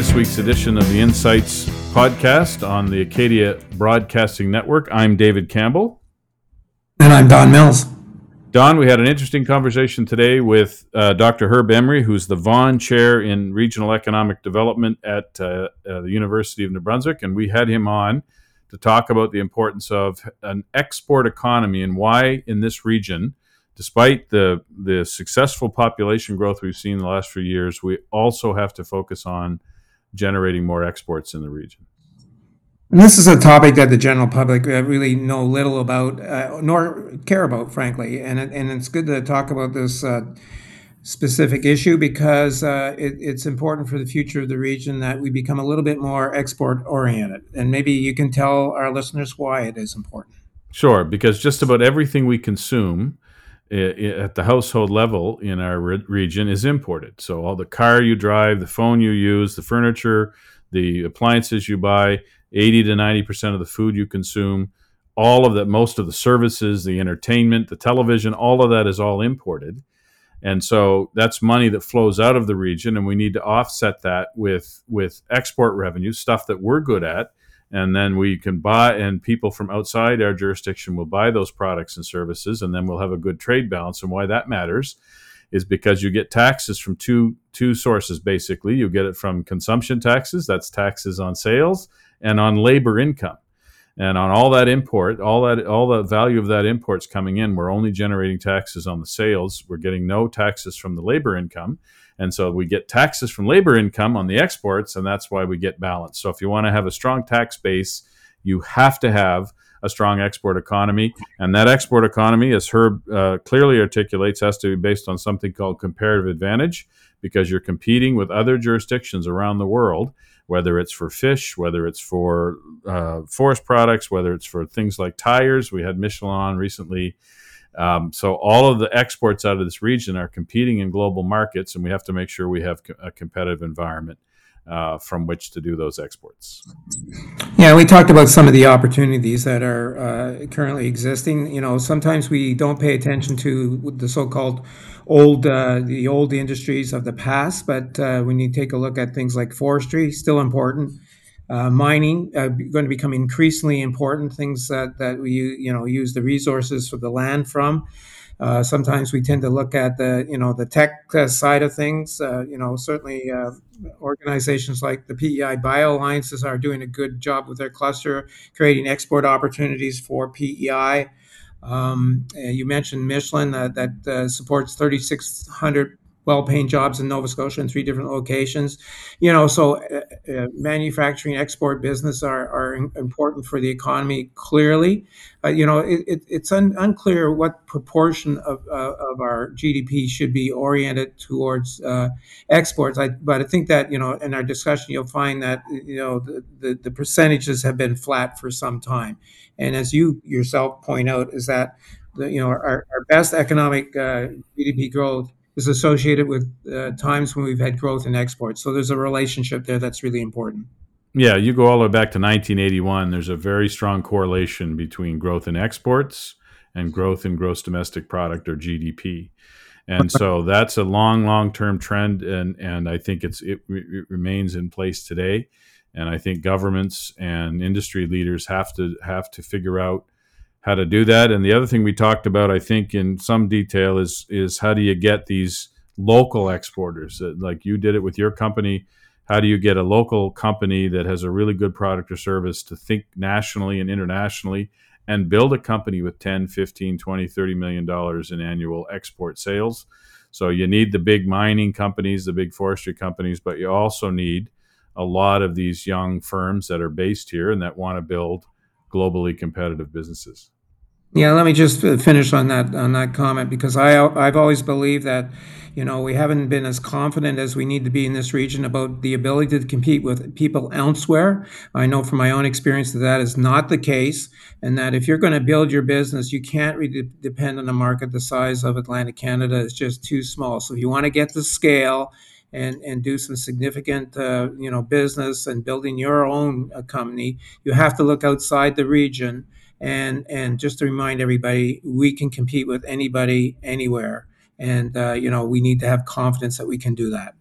this week's edition of the Insights podcast on the Acadia Broadcasting Network. I'm David Campbell. And I'm Don Mills. Don, we had an interesting conversation today with uh, Dr. Herb Emery, who's the Vaughan Chair in Regional Economic Development at uh, uh, the University of New Brunswick. And we had him on to talk about the importance of an export economy and why in this region despite the the successful population growth we've seen in the last few years, we also have to focus on generating more exports in the region. And this is a topic that the general public uh, really know little about, uh, nor care about, frankly. And it, and it's good to talk about this uh, specific issue because uh, it, it's important for the future of the region that we become a little bit more export oriented. And maybe you can tell our listeners why it is important. Sure, because just about everything we consume at the household level in our re- region is imported. So all the car you drive, the phone you use, the furniture, the appliances you buy, 80 to 90% of the food you consume, all of that, most of the services, the entertainment, the television, all of that is all imported. And so that's money that flows out of the region, and we need to offset that with with export revenue, stuff that we're good at, and then we can buy and people from outside our jurisdiction will buy those products and services and then we'll have a good trade balance. And why that matters is because you get taxes from two two sources basically. You get it from consumption taxes that's taxes on sales and on labor income. And on all that import all that all the value of that import's coming in. We're only generating taxes on the sales. We're getting no taxes from the labor income and so we get taxes from labor income on the exports, and that's why we get balance. So if you want to have a strong tax base, you have to have a strong export economy. And that export economy, as Herb uh, clearly articulates, has to be based on something called comparative advantage because you're competing with other jurisdictions around the world, whether it's for fish, whether it's for uh, forest products, whether it's for things like tires. We had Michelin recently um, so all of the exports out of this region are competing in global markets, and we have to make sure we have a competitive environment uh, from which to do those exports. Yeah, we talked about some of the opportunities that are uh, currently existing. You know, sometimes we don't pay attention to the so-called old, uh, the old industries of the past, but uh, when you take a look at things like forestry, still important uh, mining uh, going to become increasingly important. Things that that we you know use the resources for the land from. Uh, sometimes we tend to look at the you know the tech uh, side of things. Uh, you know certainly uh, organizations like the PEI Bio Alliances are doing a good job with their cluster, creating export opportunities for PEI. Um, you mentioned Michelin that supports 3,600 well-paying jobs in Nova Scotia in three different locations. You know, so uh, uh, manufacturing, export business are, are important for the economy. Clearly, uh, you know, it, it, it's un, unclear what proportion of, uh, of our GDP should be oriented towards uh, exports. I, but I think that you know, in our discussion, you'll find that you know the, the, the percentages have been flat for some time. And as you yourself point out, is that the, you know our, our best economic uh, GDP growth is associated with uh, times when we've had growth in exports. So there's a relationship there that's really important. Yeah, you go all the way back to 1981. There's a very strong correlation between growth in exports and growth in gross domestic product or GDP. And so that's a long, long-term trend, and and I think it's it, it remains in place today. And I think governments and industry leaders have to have to figure out how to do that. And the other thing we talked about, I think, in some detail, is is how do you get these local exporters? Like you did it with your company. How do you get a local company that has a really good product or service to think nationally and internationally and build a company with 10, 15, 20, 30 million dollars in annual export sales? So you need the big mining companies, the big forestry companies, but you also need a lot of these young firms that are based here and that want to build globally competitive businesses. Yeah, let me just uh, finish on that on that comment because I I've always believed that you know we haven't been as confident as we need to be in this region about the ability to compete with people elsewhere. I know from my own experience that that is not the case, and that if you're going to build your business, you can't really depend on a market the size of Atlantic Canada. It's just too small. So if you want to get the scale and and do some significant uh, you know business and building your own uh, company, you have to look outside the region. And and just to remind everybody, we can compete with anybody anywhere, and uh, you know we need to have confidence that we can do that.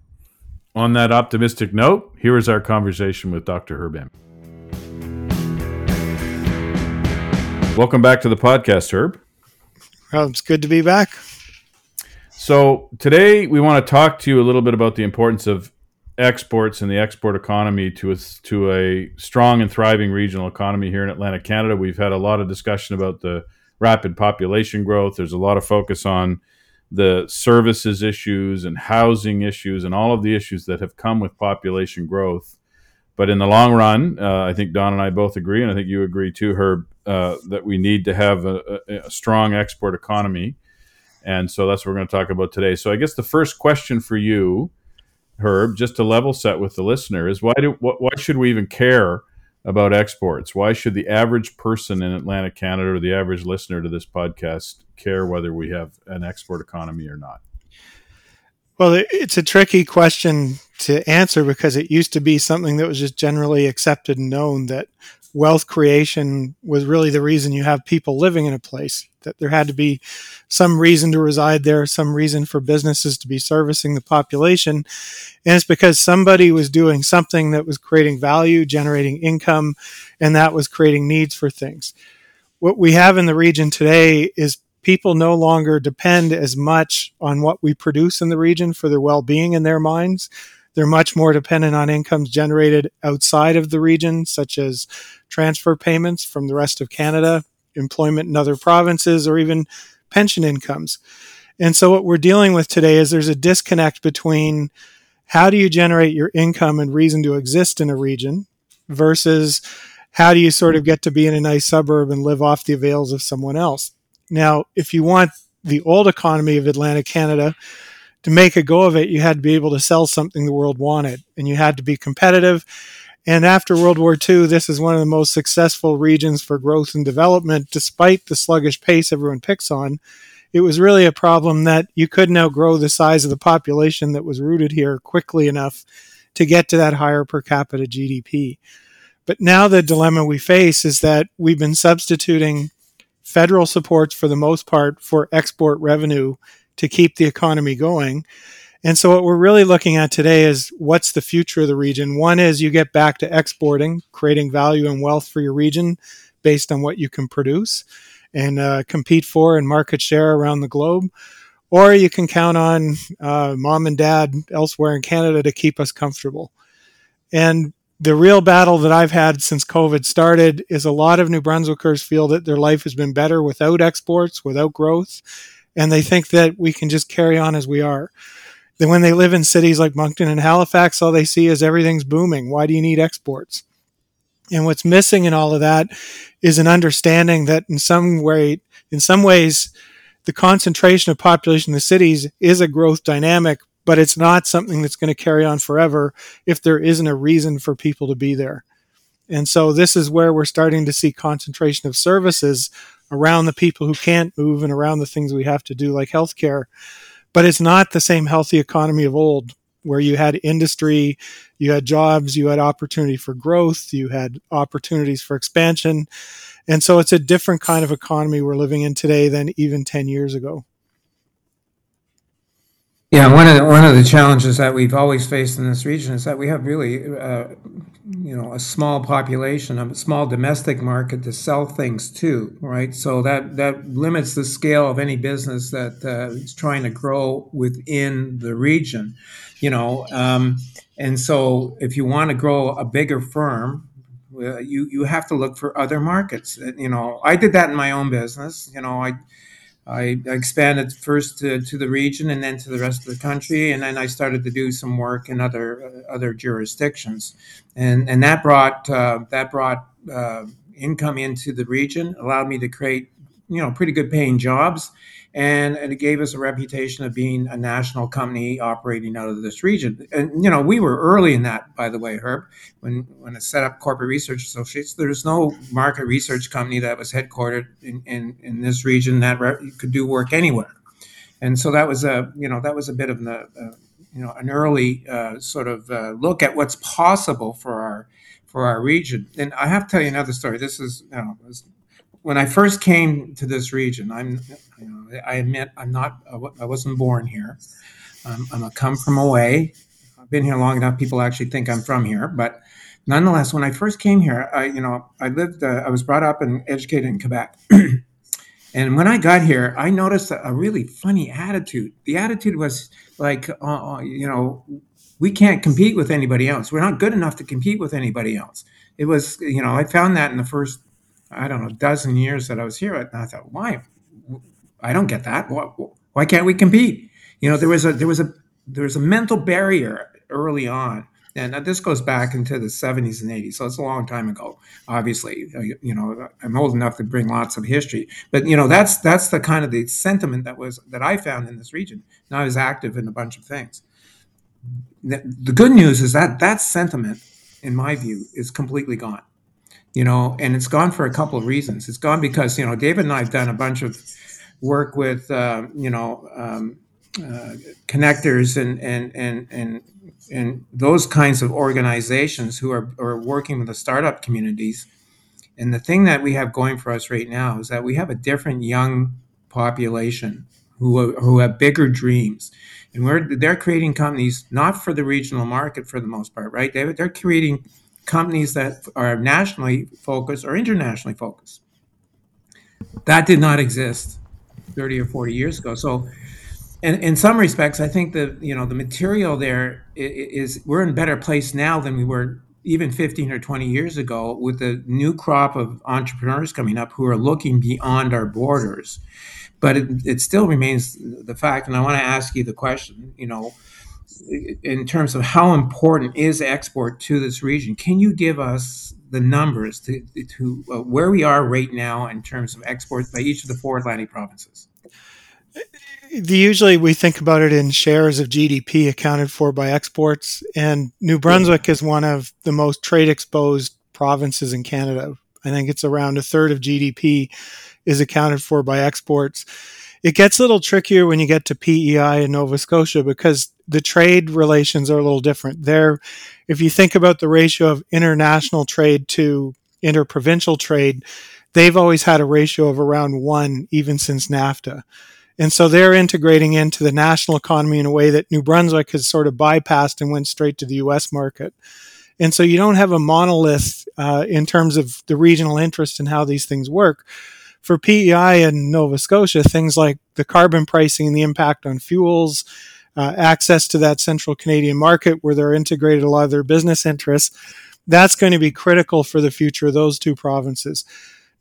On that optimistic note, here is our conversation with Dr. Herb Welcome back to the podcast, Herb. Well, it's good to be back. So, today we want to talk to you a little bit about the importance of exports and the export economy to a, to a strong and thriving regional economy here in Atlantic Canada. We've had a lot of discussion about the rapid population growth. There's a lot of focus on the services issues and housing issues and all of the issues that have come with population growth. But in the long run, uh, I think Don and I both agree, and I think you agree too, Herb, uh, that we need to have a, a, a, strong export economy. And so that's what we're going to talk about today. So I guess the first question for you, Herb, just to level set with the listener, is why do why should we even care about exports? Why should the average person in Atlantic Canada or the average listener to this podcast care whether we have an export economy or not? Well, it's a tricky question to answer because it used to be something that was just generally accepted and known that wealth creation was really the reason you have people living in a place that there had to be some reason to reside there some reason for businesses to be servicing the population. And it's because somebody was doing something that was creating value generating income and that was creating needs for things. What we have in the region today is people no longer depend as much on what we produce in the region for their well-being in their minds they're much more dependent on incomes generated outside of the region, such as transfer payments from the rest of Canada, employment in other provinces, or even pension incomes. And so, what we're dealing with today is there's a disconnect between how do you generate your income and reason to exist in a region versus how do you sort of get to be in a nice suburb and live off the avails of someone else. Now, if you want the old economy of Atlantic Canada, to make a go of it, you had to be able to sell something the world wanted and you had to be competitive. And after World War II, this is one of the most successful regions for growth and development, despite the sluggish pace everyone picks on. It was really a problem that you couldn't outgrow the size of the population that was rooted here quickly enough to get to that higher per capita GDP. But now the dilemma we face is that we've been substituting federal supports for the most part for export revenue to keep the economy going. And so what we're really looking at today is what's the future of the region. One is you get back to exporting, creating value and wealth for your region based on what you can produce and uh, compete for and market share around the globe. Or you can count on uh, mom and dad elsewhere in Canada to keep us comfortable. And the real battle that I've had since COVID started is a lot of New Brunswickers feel that their life has been better without exports, without growth and they think that we can just carry on as we are. Then when they live in cities like Moncton and Halifax, all they see is everything's booming. Why do you need exports? And what's missing in all of that is an understanding that in some way, in some ways, the concentration of population in the cities is a growth dynamic, but it's not something that's going to carry on forever if there isn't a reason for people to be there. And so this is where we're starting to see concentration of services around the people who can't move and around the things we have to do, like healthcare. But it's not the same healthy economy of old where you had industry, you had jobs, you had opportunity for growth, you had opportunities for expansion. And so it's a different kind of economy we're living in today than even 10 years ago. Yeah, one of the, one of the challenges that we've always faced in this region is that we have really, uh, you know, a small population, a small domestic market to sell things to, right? So that that limits the scale of any business that uh, is trying to grow within the region, you know. Um, and so, if you want to grow a bigger firm, uh, you you have to look for other markets. You know, I did that in my own business. You know, I I expanded first to, to, the region and then to the rest of the country, and then I started to do some work in other uh, other jurisdictions, and and that brought uh, that brought uh, income into the region, allowed me to create you know pretty good paying jobs, and, it gave us a reputation of being a national company operating out of this region. And you know, we were early in that, by the way, Herb. When when it set up Corporate Research Associates, there's no market research company that was headquartered in in, in this region that re- could do work anywhere. And so that was a you know that was a bit of the uh, you know an early uh, sort of uh, look at what's possible for our for our region. And I have to tell you another story. This is you know when I first came to this region, I'm, you know, I admit I'm not, I wasn't born here. Um, I'm a come from away, I've been here long enough, people actually think I'm from here. But nonetheless, when I first came here, I, you know, I lived, uh, I was brought up and educated in Quebec. and when I got here, I noticed a, really funny attitude. The attitude was like, uh, uh, you know, we can't compete with anybody else. We're not good enough to compete with anybody else. It was, you know, I found that in the first, I don't know, dozen years that I was here. And I thought, why? I don't get that. Why, why can't we compete? You know, there was a there was a there was a mental barrier early on and this goes back into the 70s and 80s so it's a long time ago obviously uh, you know i'm old enough to bring lots of history but you know that's that's the kind of the sentiment that was that i found in this region Now i was active in a bunch of things the, the good news is that that sentiment in my view is completely gone you know and it's gone for a couple of reasons it's gone because you know david and i have done a bunch of work with uh, you know um, uh, connectors and and and and and those kinds of organizations who are, are working with the startup communities. And the thing that we have going for us right now is that we have a different young population who who have bigger dreams, and we're they're creating companies not for the regional market for the most part, right, David? They're creating companies that are nationally focused or internationally focused. That did not exist 30 or 40 years ago. So in, in some respects, I think the you know the material there is we're in a better place now than we were even 15 or 20 years ago with the new crop of entrepreneurs coming up who are looking beyond our borders. But it, it still remains the fact, and I want to ask you the question, you know, in terms of how important is export to this region? Can you give us the numbers to, to uh, where we are right now in terms of exports by each of the four Atlantic provinces? usually we think about it in shares of GDP accounted for by exports, and New Brunswick is one of the most trade exposed provinces in Canada. I think it's around a third of GDP is accounted for by exports. It gets a little trickier when you get to PEI in Nova Scotia because the trade relations are a little different. There, if you think about the ratio of international trade to interprovincial trade, they've always had a ratio of around one, even since NAFTA. And so they're integrating into the national economy in a way that New Brunswick has sort of bypassed and went straight to the US market. And so you don't have a monolith uh, in terms of the regional interest and how these things work. For PEI and Nova Scotia, things like the carbon pricing and the impact on fuels, uh, access to that central Canadian market where they're integrated a lot of their business interests, that's going to be critical for the future of those two provinces.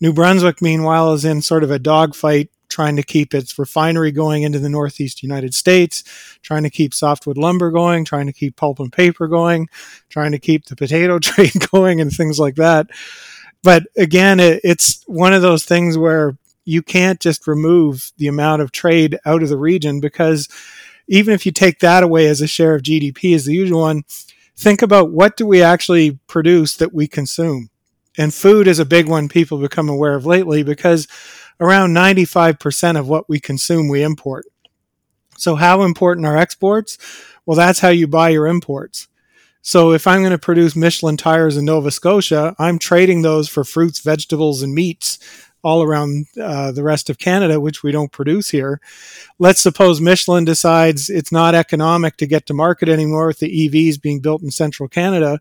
New Brunswick, meanwhile, is in sort of a dogfight trying to keep its refinery going into the Northeast United States, trying to keep softwood lumber going, trying to keep pulp and paper going, trying to keep the potato trade going, and things like that. But again, it, it's one of those things where you can't just remove the amount of trade out of the region because even if you take that away as a share of GDP as the usual one, think about what do we actually produce that we consume. And food is a big one people become aware of lately because around 95% of what we consume we import. So how important are exports? Well, that's how you buy your imports. So if I'm going to produce Michelin tires in Nova Scotia, I'm trading those for fruits, vegetables, and meats all around uh, the rest of Canada, which we don't produce here. Let's suppose Michelin decides it's not economic to get to market anymore with the EVs being built in central Canada.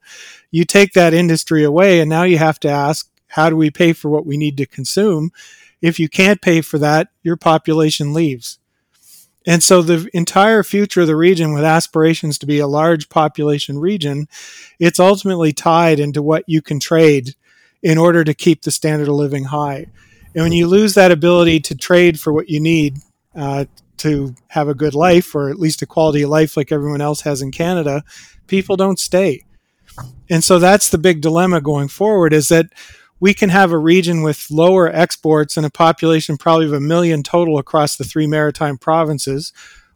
You take that industry away, and now you have to ask, how do we pay for what we need to consume? If you can't pay for that, your population leaves. And so the entire future of the region with aspirations to be a large population region, it's ultimately tied into what you can trade in order to keep the standard of living high. And when you lose that ability to trade for what you need uh, to have a good life, or at least a quality of life like everyone else has in Canada, people don't stay. And so that's the big dilemma going forward is that we can have a region with lower exports and a population probably of a million total across the three maritime provinces,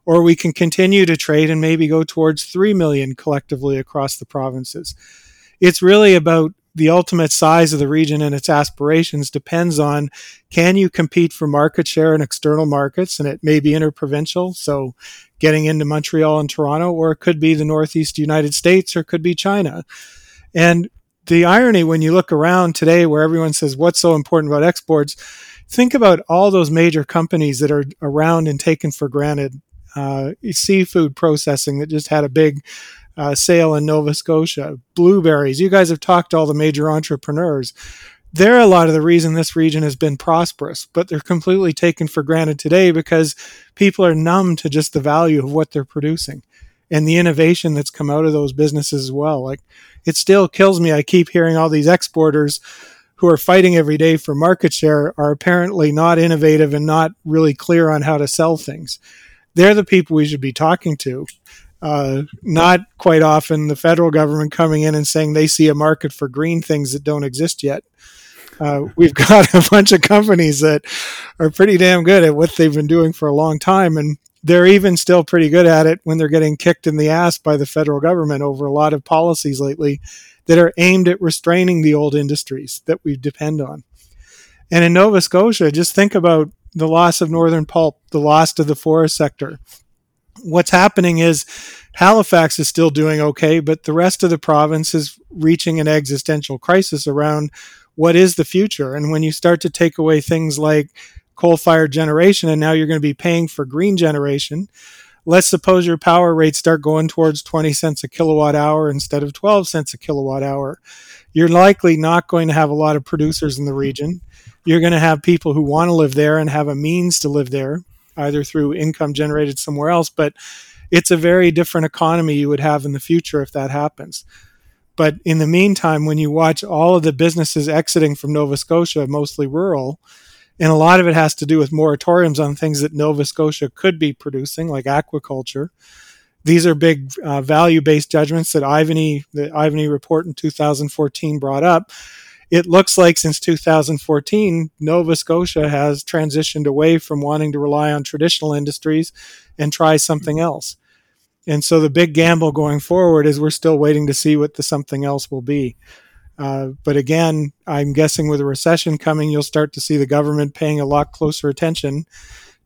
or we can continue to trade and maybe go towards 3 million collectively across the provinces. It's really about the ultimate size of the region and its aspirations depends on can you compete for market share in external markets? And it may be interprovincial so getting into montreal and toronto or it could be the northeast united states or it could be china. And the irony when you look around today where everyone says what's so important about exports? Think about all those major companies that are around and taken for granted uh, seafood processing that just had a big uh, sale in Nova Scotia, blueberries. You guys have talked to all the major entrepreneurs. They're a lot of the reason this region has been prosperous, but they're completely taken for granted today because people are numb to just the value of what they're producing and the innovation that's come out of those businesses as well. Like it still kills me. I keep hearing all these exporters who are fighting every day for market share are apparently not innovative and not really clear on how to sell things. They're the people we should be talking to. Uh, not quite often the federal government coming in and saying they see a market for green things that don't exist yet. Uh, we've got a bunch of companies that are pretty damn good at what they've been doing for a long time, and they're even still pretty good at it when they're getting kicked in the ass by the federal government over a lot of policies lately that are aimed at restraining the old industries that we depend on. And in Nova Scotia, just think about the loss of northern pulp, the loss of the forest sector. What's happening is Halifax is still doing okay, but the rest of the province is reaching an existential crisis around what is the future. And when you start to take away things like coal fired generation and now you're going to be paying for green generation, let's suppose your power rates start going towards 20 cents a kilowatt hour instead of 12 cents a kilowatt hour. You're likely not going to have a lot of producers in the region. You're going to have people who want to live there and have a means to live there, either through income generated somewhere else. But it's a very different economy you would have in the future if that happens. But in the meantime, when you watch all of the businesses exiting from Nova Scotia, mostly rural, and a lot of it has to do with moratoriums on things that Nova Scotia could be producing, like aquaculture. These are big uh, value-based judgments that Ivany, the Ivany report in 2014 brought up. It looks like since 2014, Nova Scotia has transitioned away from wanting to rely on traditional industries and try something else. And so the big gamble going forward is we're still waiting to see what the something else will be. Uh, but again, I'm guessing with a recession coming, you'll start to see the government paying a lot closer attention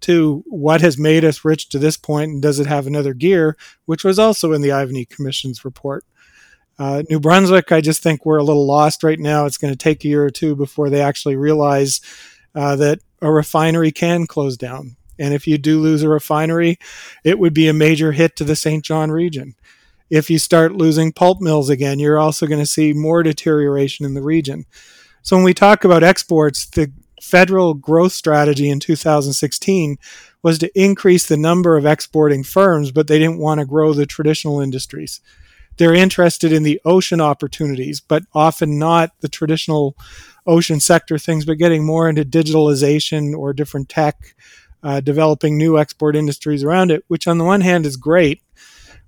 to what has made us rich to this point and does it have another gear, which was also in the Ivany Commission's report. Uh, New Brunswick, I just think we're a little lost right now. It's going to take a year or two before they actually realize uh, that a refinery can close down. And if you do lose a refinery, it would be a major hit to the Saint John region if you start losing pulp mills again, you're also going to see more deterioration in the region. So when we talk about exports, the federal growth strategy in 2016 was to increase the number of exporting firms, but they didn't want to grow the traditional industries. They're interested in the ocean opportunities, but often not the traditional ocean sector things, but getting more into digitalization or different tech, uh, developing new export industries around it, which on the one hand is great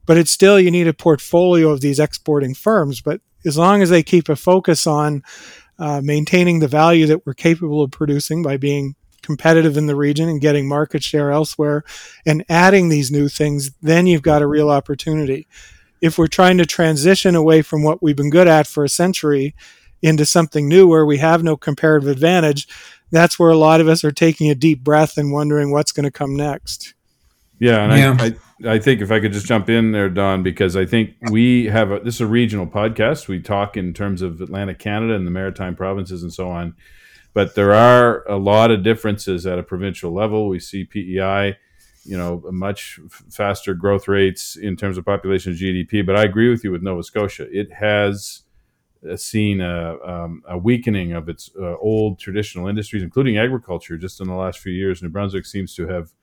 but it's still you need a portfolio of these exporting firms. But as long as they keep a focus on uh, maintaining the value that we're capable of producing by being competitive in the region and getting market share elsewhere and adding these new things, then you've got a real opportunity. If we're trying to transition away from what we've been good at for a century into something new where we have no comparative advantage, that's where a lot of us are taking a deep breath and wondering what's going to come next. Yeah, and yeah. I, I, I think if I could just jump in there, Don, because I think we have a, this is a regional podcast. We talk in terms of Atlantic Canada and the maritime provinces and so on, but there are a lot of differences at a provincial level. We see PEI, you know, much faster growth rates in terms of population GDP. But I agree with you with Nova Scotia. It has uh, seen a, um, a weakening of its uh, old traditional industries, including agriculture, just in the last few years. New Brunswick seems to have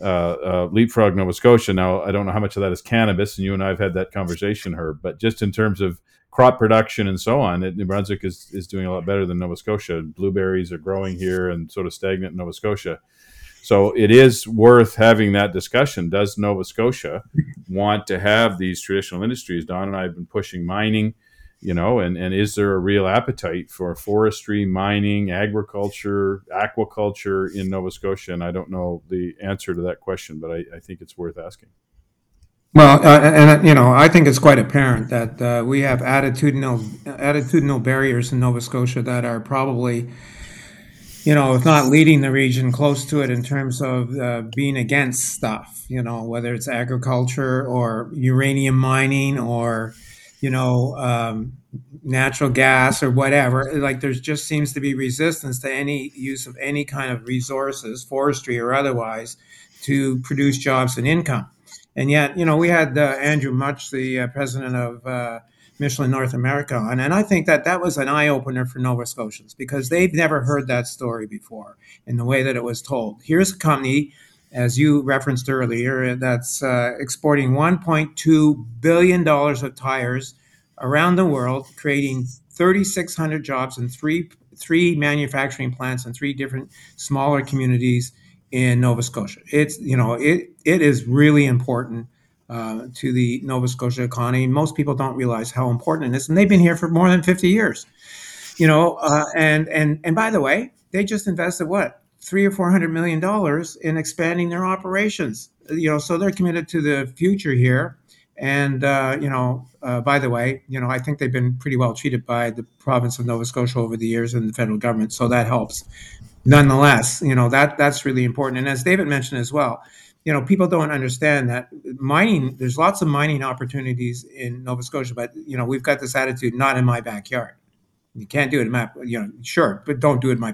uh, uh, leapfrog Nova Scotia. Now, I don't know how much of that is cannabis, and you and I have had that conversation, Herb. But just in terms of crop production and so on, it, New Brunswick is, is doing a lot better than Nova Scotia. Blueberries are growing here and sort of stagnant in Nova Scotia. So it is worth having that discussion. Does Nova Scotia want to have these traditional industries? Don and I have been pushing mining you know and and is there a real appetite for forestry mining agriculture aquaculture in nova scotia and i don't know the answer to that question but i, I think it's worth asking well uh, and you know i think it's quite apparent that uh, we have attitudinal attitudinal barriers in nova scotia that are probably you know if not leading the region close to it in terms of uh, being against stuff you know whether it's agriculture or uranium mining or you know, um, natural gas or whatever. Like there's just seems to be resistance to any use of any kind of resources, forestry or otherwise, to produce jobs and income. And yet, you know, we had uh, Andrew Mutch, the uh, president of uh, Michelin North America, on, and I think that that was an eye opener for Nova Scotians because they've never heard that story before in the way that it was told. Here's a company as you referenced earlier, that's uh, exporting $1.2 billion of tires around the world, creating 3,600 jobs in three, three manufacturing plants in three different smaller communities in Nova Scotia. It's, you know, it, it is really important uh, to the Nova Scotia economy. Most people don't realize how important it is, and they've been here for more than 50 years. You know, uh, and and and by the way, they just invested what three or four hundred million dollars in expanding their operations. You know, so they're committed to the future here. And uh, you know, uh, by the way, you know, I think they've been pretty well treated by the province of Nova Scotia over the years and the federal government, so that helps. Nonetheless, you know that that's really important. And as David mentioned as well, you know, people don't understand that mining. There's lots of mining opportunities in Nova Scotia, but you know, we've got this attitude: not in my backyard. You can't do it in my, you know, sure, but don't do it in my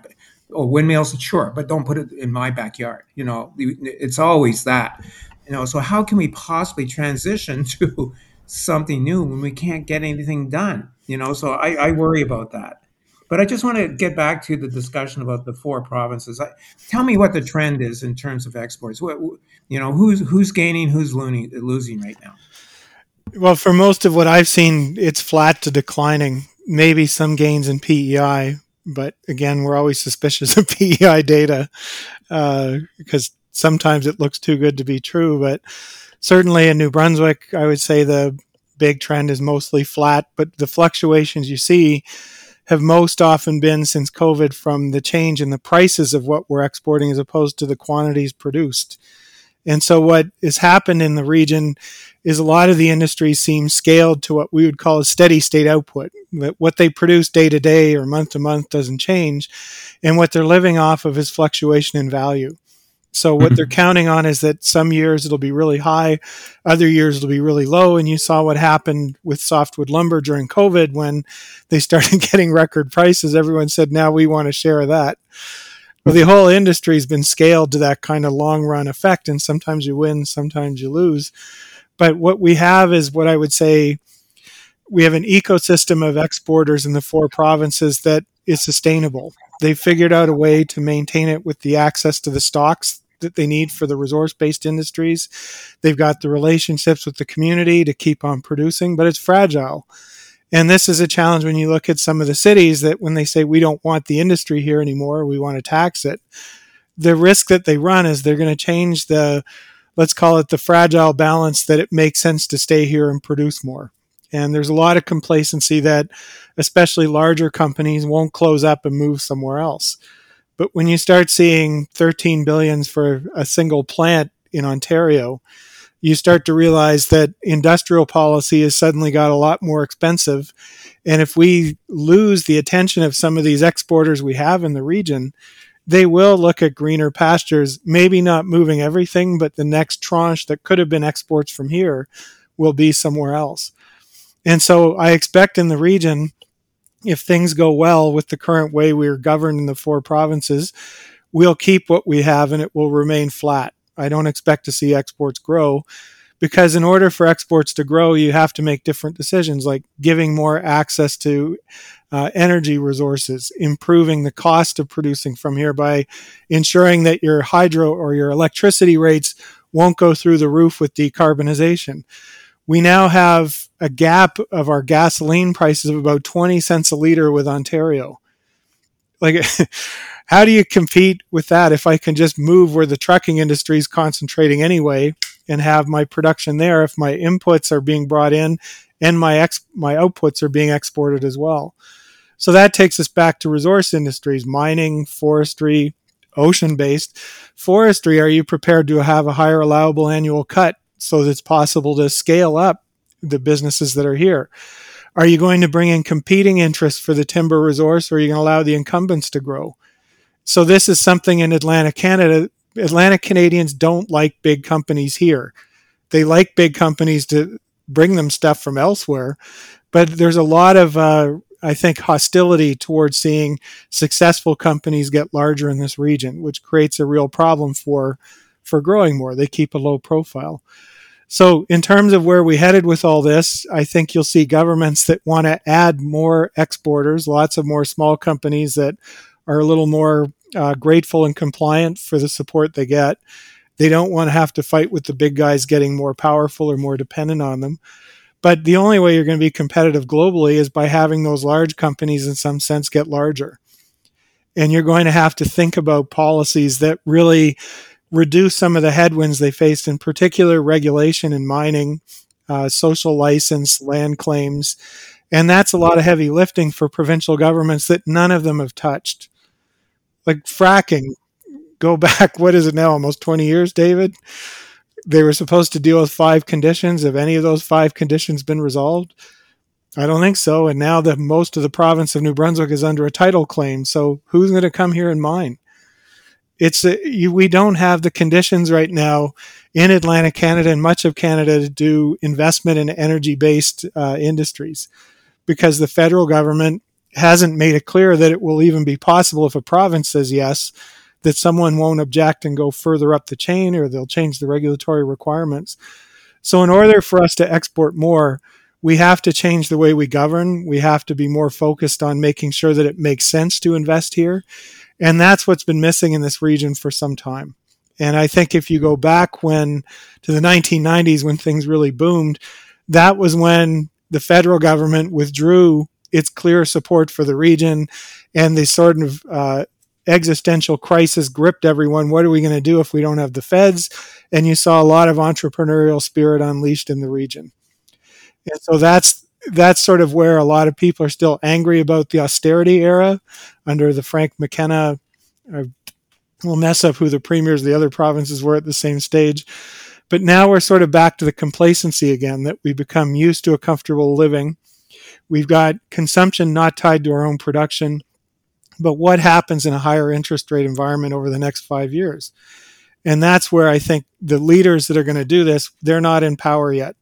or windmills, sure, but don't put it in my backyard. You know, it's always that. You know, so how can we possibly transition to something new when we can't get anything done? You know, so I, I worry about that. But I just want to get back to the discussion about the four provinces. I, tell me what the trend is in terms of exports. What, you know, who's who's gaining, who's losing, losing right now? Well, for most of what I've seen, it's flat to declining. Maybe some gains in PEI, but again, we're always suspicious of PEI data uh, because sometimes it looks too good to be true. But certainly in New Brunswick, I would say the big trend is mostly flat, but the fluctuations you see have most often been since COVID from the change in the prices of what we're exporting as opposed to the quantities produced. And so what has happened in the region is a lot of the industries seem scaled to what we would call a steady state output. That what they produce day to day or month to month doesn't change. And what they're living off of is fluctuation in value. So what mm-hmm. they're counting on is that some years it'll be really high, other years it'll be really low. And you saw what happened with softwood lumber during COVID when they started getting record prices. Everyone said, now we want a share of that. Well, the whole industry has been scaled to that kind of long run effect. And sometimes you win, sometimes you lose. But what we have is what I would say we have an ecosystem of exporters in the four provinces that is sustainable. They've figured out a way to maintain it with the access to the stocks that they need for the resource based industries. They've got the relationships with the community to keep on producing, but it's fragile. And this is a challenge when you look at some of the cities that when they say we don't want the industry here anymore, we want to tax it. The risk that they run is they're going to change the, let's call it the fragile balance that it makes sense to stay here and produce more. And there's a lot of complacency that especially larger companies won't close up and move somewhere else. But when you start seeing 13 billions for a single plant in Ontario, you start to realize that industrial policy has suddenly got a lot more expensive. And if we lose the attention of some of these exporters we have in the region, they will look at greener pastures, maybe not moving everything, but the next tranche that could have been exports from here will be somewhere else. And so I expect in the region, if things go well with the current way we're governed in the four provinces, we'll keep what we have and it will remain flat. I don't expect to see exports grow because in order for exports to grow, you have to make different decisions like giving more access to uh, energy resources, improving the cost of producing from here by ensuring that your hydro or your electricity rates won't go through the roof with decarbonization. We now have a gap of our gasoline prices of about 20 cents a liter with Ontario. Like, how do you compete with that if I can just move where the trucking industry is concentrating anyway and have my production there if my inputs are being brought in and my ex- my outputs are being exported as well. So that takes us back to resource industries, mining, forestry, ocean based. Forestry, are you prepared to have a higher allowable annual cut so that it's possible to scale up the businesses that are here? Are you going to bring in competing interests for the timber resource or are you going to allow the incumbents to grow? So this is something in Atlantic Canada. Atlantic Canadians don't like big companies here. They like big companies to bring them stuff from elsewhere. But there's a lot of, uh, I think, hostility towards seeing successful companies get larger in this region, which creates a real problem for for growing more. They keep a low profile. So, in terms of where we headed with all this, I think you'll see governments that want to add more exporters, lots of more small companies that are a little more uh, grateful and compliant for the support they get. They don't want to have to fight with the big guys getting more powerful or more dependent on them. But the only way you're going to be competitive globally is by having those large companies, in some sense, get larger. And you're going to have to think about policies that really reduce some of the headwinds they faced, in particular regulation in mining, uh, social license, land claims. And that's a lot of heavy lifting for provincial governments that none of them have touched. Like fracking, go back, what is it now, almost 20 years, David? They were supposed to deal with five conditions. Have any of those five conditions been resolved? I don't think so. And now that most of the province of New Brunswick is under a title claim. So who's going to come here and mine? It's a, you, we don't have the conditions right now in Atlantic Canada and much of Canada to do investment in energy based uh, industries because the federal government hasn't made it clear that it will even be possible if a province says yes that someone won't object and go further up the chain or they'll change the regulatory requirements. So in order for us to export more, we have to change the way we govern. We have to be more focused on making sure that it makes sense to invest here. And that's what's been missing in this region for some time. And I think if you go back when to the 1990s when things really boomed, that was when the federal government withdrew its clear support for the region and the sort of uh, existential crisis gripped everyone. What are we going to do if we don't have the feds? And you saw a lot of entrepreneurial spirit unleashed in the region. And so that's that's sort of where a lot of people are still angry about the austerity era under the Frank McKenna. Uh, I will mess up who the premiers of the other provinces were at the same stage. But now we're sort of back to the complacency again that we become used to a comfortable living. We've got consumption not tied to our own production. But what happens in a higher interest rate environment over the next five years? And that's where I think the leaders that are going to do this, they're not in power yet.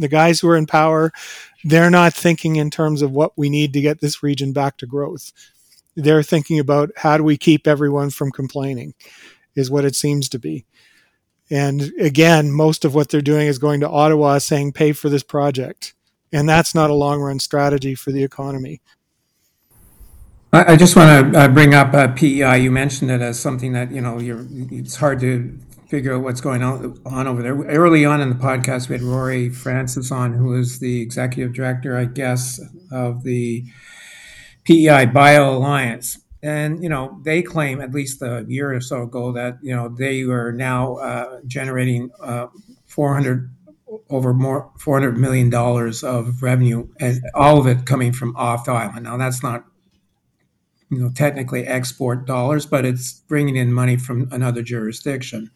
The guys who are in power, they're not thinking in terms of what we need to get this region back to growth. They're thinking about how do we keep everyone from complaining, is what it seems to be. And again, most of what they're doing is going to Ottawa saying, pay for this project. And that's not a long run strategy for the economy. I, just want to uh, bring up uh, PEI. You mentioned it as something that, you know, it's hard to figure out what's going on, on over there. Early on in the podcast, we had Rory Francis on, who is the executive director, I guess, of the PEI Bio Alliance. And, you know, they claim, at least a year or so ago, that, you know, they are now uh, generating uh, 400 over more 400 million dollars of revenue and all of it coming from off the island now that's not you know technically export dollars, but it's bringing in money from another jurisdiction.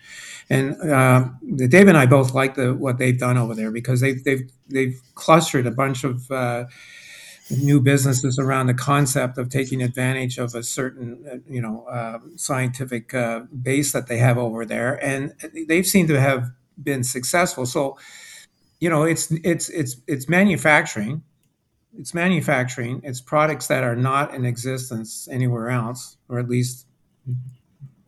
And uh, Dave and I both like the what they've done over there because they've they've they've clustered a bunch of uh, new businesses around the concept of taking advantage of a certain uh, you know uh, scientific base that they have over there, and they've seemed to have been successful. So you know it's it's it's it's manufacturing it's manufacturing. It's products that are not in existence anywhere else, or at least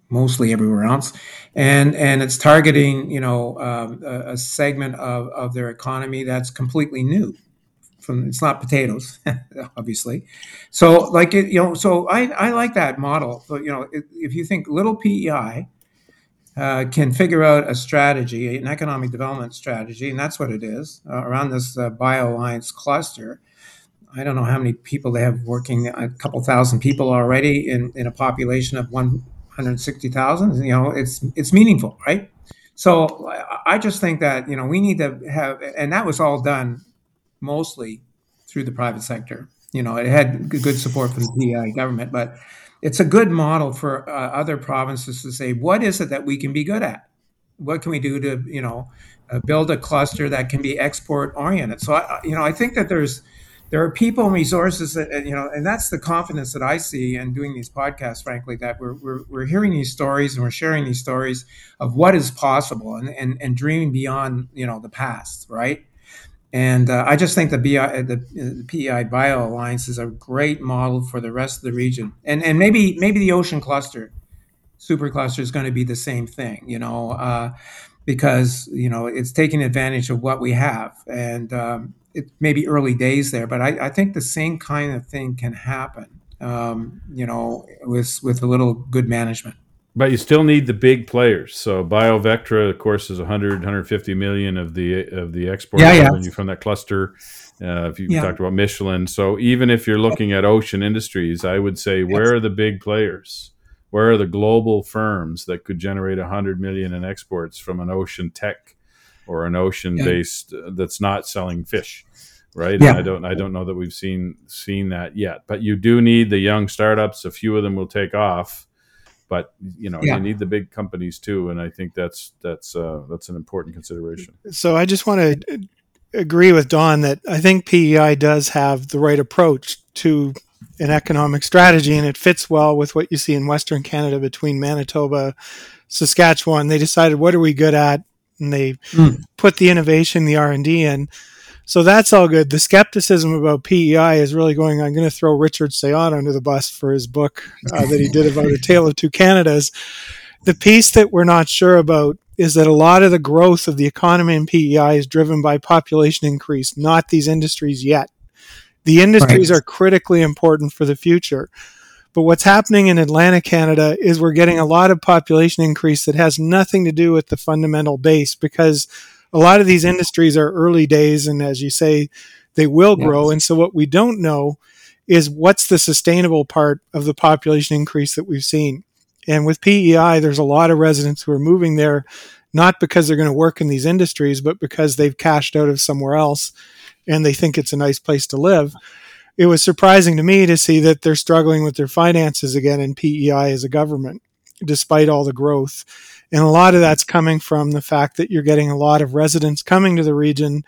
mostly everywhere else, and and it's targeting you know uh, a, a, segment of, of their economy that's completely new. From it's not potatoes, obviously. So like it, you know, so I I like that model. But you know, if, if you think little PEI. Uh, can figure out a strategy, an economic development strategy, and that's what it is uh, around this uh, bio alliance cluster I don't know how many people they have working, a couple thousand people already in, in a population of 160,000. You know, it's it's meaningful, right? So I just think that you know we need to have, and that was all done mostly through the private sector. You know, it had good support from the PEI government, but it's a good model for uh, other provinces to say, what is it that we can be good at? What can we do to you know uh, build a cluster that can be export oriented? So I, you know, I think that there's there are people and resources that you know and that's the confidence that i see in doing these podcasts frankly that we're, we're, we're hearing these stories and we're sharing these stories of what is possible and, and, and dreaming beyond you know the past right? And uh, I just think the, BI, the, the PEI Bio Alliance is a great model for the rest of the region, and and maybe maybe the ocean cluster, super cluster is going to be the same thing, you know, uh, because you know it's taking advantage of what we have, and um, it may be early days there, but I, I think the same kind of thing can happen, um, you know, with with a little good management. But you still need the big players. So BioVectra, of course, is 100, 150 million of the of the export Yeah, yeah. revenue from that cluster. Uh, if you Yeah. talked about Michelin, so even if you're looking at ocean industries, I would say where are the big players? Where are the global firms that could generate 100 million in exports from an ocean tech or an ocean based that's not selling fish? Right, Yeah. and I don't, I don't know that we've seen seen that yet. But you do need the young startups. A few of them will take off, but you know Yeah. you need the big companies too and i think that's that's uh, that's an important consideration So I just want to agree with Don that I think PEI does have the right approach to an economic strategy, and it fits well with what you see in Western Canada between Manitoba, Saskatchewan. They decided what are we good at, and they Mm. put the innovation, the R and D in. So that's all good. The skepticism about PEI is really going. I'm going to throw Richard Saillant under the bus for his book uh, that he did about a tale of two Canadas. The piece that we're not sure about is that a lot of the growth of the economy in PEI is driven by population increase, not these industries yet. The industries Right. are critically important for the future. But what's happening in Atlantic Canada is we're getting a lot of population increase that has nothing to do with the fundamental base because a lot of these industries are early days and as you say they will grow Yes. and so what we don't know is what's the sustainable part of the population increase that we've seen. And with PEI there's a lot of residents who are moving there not because they're going to work in these industries but because they've cashed out of somewhere else and they think it's a nice place to live it was surprising to me to see that they're struggling with their finances again in PEI as a government, despite all the growth. And a lot of that's coming from the fact that you're getting a lot of residents coming to the region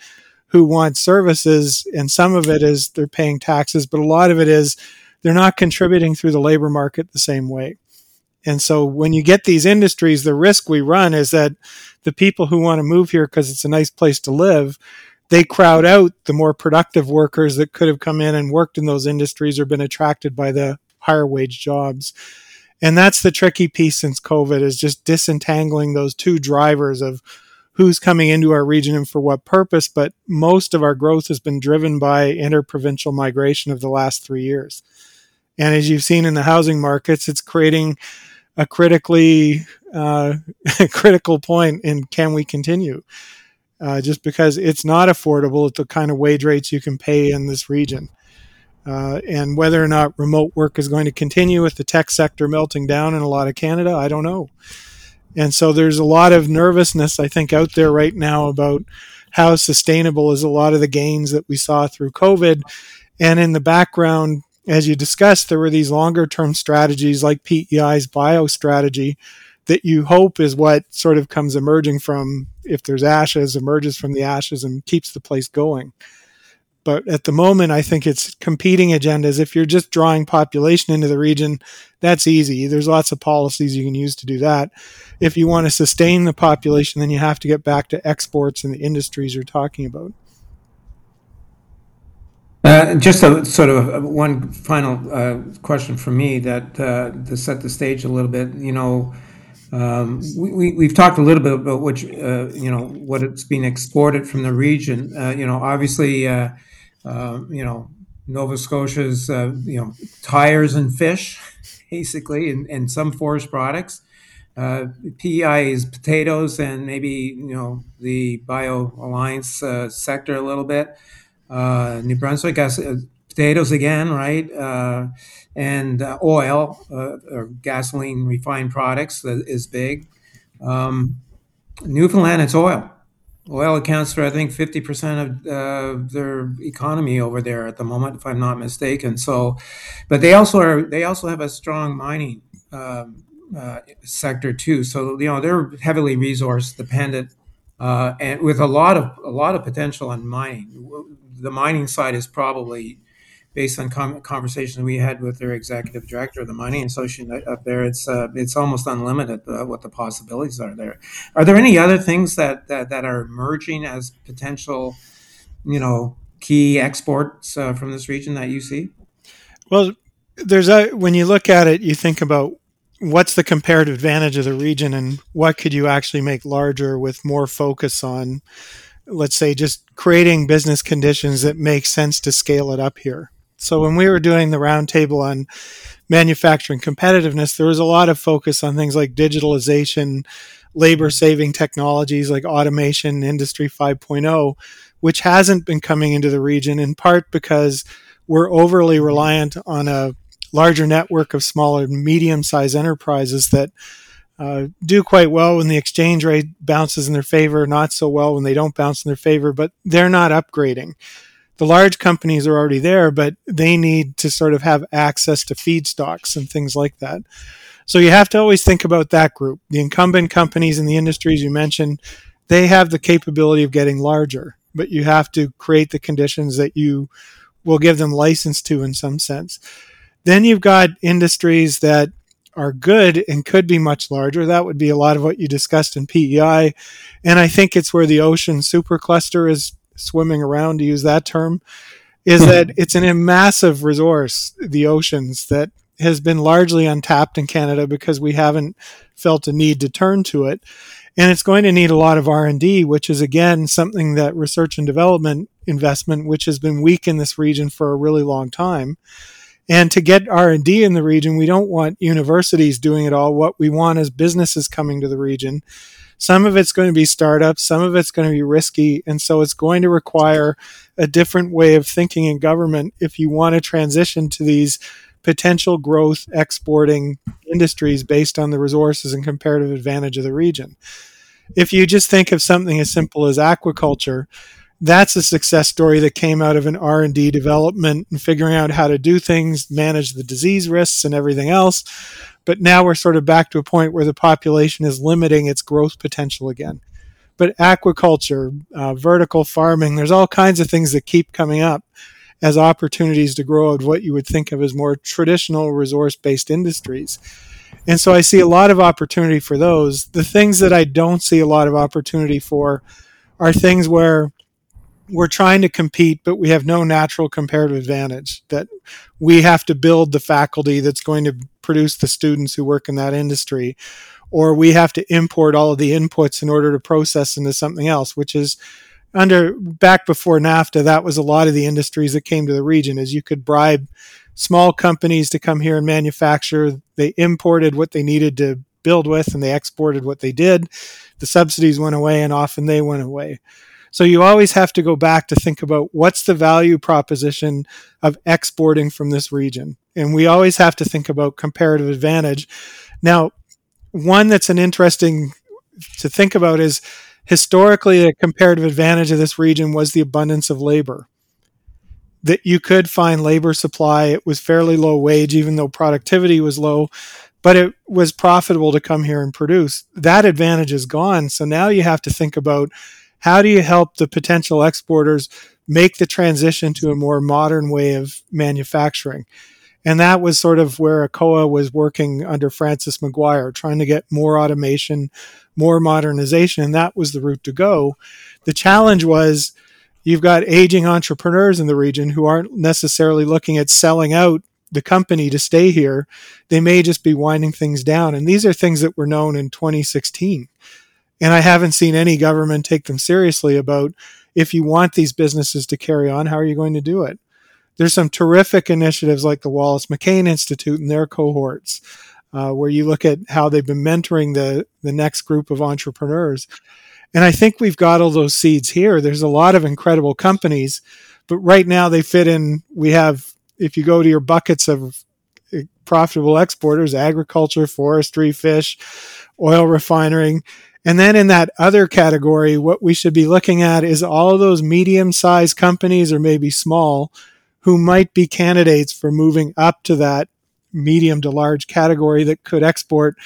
who want services, and some of it is they're paying taxes, but a lot of it is they're not contributing through the labor market the same way. And so when you get these industries, the risk we run is that the people who want to move here because it's a nice place to live they crowd out the more productive workers that could have come in and worked in those industries or been attracted by the higher wage jobs. And that's the tricky piece since COVID is just disentangling those two drivers of who's coming into our region and for what purpose. But most of our growth has been driven by interprovincial migration of the last three years. And as you've seen in the housing markets, it's creating a critically uh, critical point in can we continue? uh, just because it's not affordable at the kind of wage rates you can pay in this region. Uh, and whether or not remote work is going to continue with the tech sector melting down in a lot of Canada, I don't know. And so there's a lot of nervousness, I think, out there right now about how sustainable is a lot of the gains that we saw through COVID. And in the background, as you discussed, there were these longer term strategies like PEI's bio strategy that you hope is what sort of comes emerging from if there's ashes emerges from the ashes and keeps the place going but at the moment i think it's competing agendas. If you're just drawing population into the region that's easy. There's lots of policies you can use to do that. If you want to sustain the population then you have to get back to exports and the industries you're talking about. Uh, just a sort of a, one final uh, question for me that uh, to set the stage a little bit. You know, um, we, we, we've talked a little bit about which, uh, you know, what it's being exported from the region. Uh, you know, obviously, uh, uh, you know, Nova Scotia's, uh, you know, tires and fish, basically, and, and some forest products. Uh, PEI is potatoes and maybe, you know, the Bio Alliance uh, sector a little bit. New Brunswick has potatoes again, right? Uh, and uh, oil uh, or gasoline refined products is big. Um, Newfoundland, it's oil. Oil accounts for, I think, 50% of uh, their economy over there at the moment, if I'm not mistaken. So, but they also are, they also have a strong mining um, uh, sector too. So, you know, they're heavily resource dependent uh, and with a lot of, a lot of potential on mining. The mining side is probably based on com- conversations we had with their executive director of the mining association up there, it's uh, it's almost unlimited uh, what the possibilities are there. Are there any other things that that, that are emerging as potential you know, key exports uh, from this region that you see? Well, there's a when you look at it, you think about what's the comparative advantage of the region and what could you actually make larger with more focus on let's say just creating business conditions that make sense to scale it up here. So when we were doing the roundtable on manufacturing competitiveness, there was a lot of focus on things like digitalization, labor saving technologies like automation, industry 5.0, which hasn't been coming into the region in part because we're overly reliant on a larger network of smaller and medium sized enterprises that uh, do quite well when the exchange rate bounces in their favor, not so well when they don't bounce in their favor, but they're not upgrading. The large companies are already there, but they need to sort of have access to feedstocks and things like that. So you have to always think about that group. The incumbent companies in the industries you mentioned, they have the capability of getting larger, but you have to create the conditions that you will give them license to in some sense. Then you've got industries that are good and could be much larger. That would be a lot of what you discussed in PEI. And I think it's where the ocean supercluster is swimming around, to use that term, is that it's an, a massive resource, the oceans, that has been largely untapped in Canada because we haven't felt a need to turn to it. And it's going to need a lot of R&D, which is again something that research and development investment, which has been weak in this region for a really long time. And to get R&D in the region, we don't want universities doing it all. What we want is businesses coming to the region. Some of it's going to be startups, some of it's going to be risky, and so it's going to require a different way of thinking in government if you want to transition to these potential growth exporting industries based on the resources and comparative advantage of the region. If you just think of something as simple as aquaculture, that's a success story that came out of an r&d development and figuring out how to do things manage the disease risks and everything else but now we're sort of back to a point where the population is limiting its growth potential again. But aquaculture uh, vertical farming there's all kinds of things that keep coming up as opportunities to grow out what you would think of as more traditional resource based industries. And so i see a lot of opportunity for those. The things that i don't see a lot of opportunity for are things where we're trying to compete, but we have no natural comparative advantage. That we have to build the faculty that's going to produce the students who work in that industry, or we have to import all of the inputs in order to process into something else, which is under back before NAFTA, that was a lot of the industries that came to the region, is you could bribe small companies to come here and manufacture. They imported what they needed to build with and they exported what they did. The subsidies went away and often they went away. So you always have to go back to think about what's the value proposition of exporting from this region. And we always have to think about comparative advantage. Now, one that's an interesting to think about is historically a comparative advantage of this region was the abundance of labor. That you could find labor supply. It was fairly low wage, even though productivity was low, but it was profitable to come here and produce. That advantage is gone. So now you have to think about how do you help the potential exporters make the transition to a more modern way of manufacturing? And that was sort of where ACOA was working under Francis McGuire, trying to get more automation, more modernization, and that was the route to go. The challenge was you've got aging entrepreneurs in the region who aren't necessarily looking at selling out the company to stay here. They may just be winding things down. And these are things that were known in 2016. And I haven't seen any government take them seriously about if you want these businesses to carry on, how are you going to do it? There's some terrific initiatives like the Wallace McCain Institute and their cohorts, uh, where you look at how they've been mentoring the, the next group of entrepreneurs. And I think we've got all those seeds here. There's a lot of incredible companies, but right now they fit in. We have, if you go to your buckets of eh, profitable exporters, agriculture, forestry, fish, oil refining, and then in that other category, what we should be looking at is all those medium sized companies or maybe small who might be candidates for moving up to that medium to large category that could export.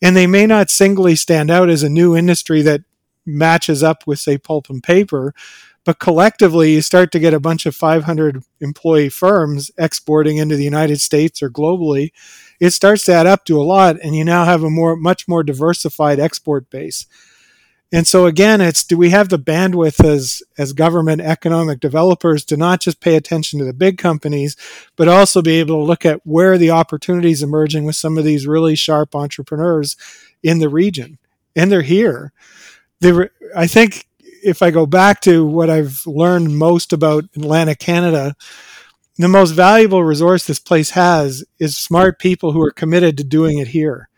And they may not singly stand out as a new industry that matches up with, say, pulp and paper, but collectively you start to get a bunch of 500 employee firms exporting into the United States or globally it starts to add up to a lot, and you now have a more much more diversified export base. And so again, it's do we have the bandwidth as as government economic developers to not just pay attention to the big companies, but also be able to look at where the opportunities emerging with some of these really sharp entrepreneurs in the region, and they're here. They I think if I go back to what I've learned most about Atlantic Canada, the most valuable resource this place has is smart people who are committed to doing it here.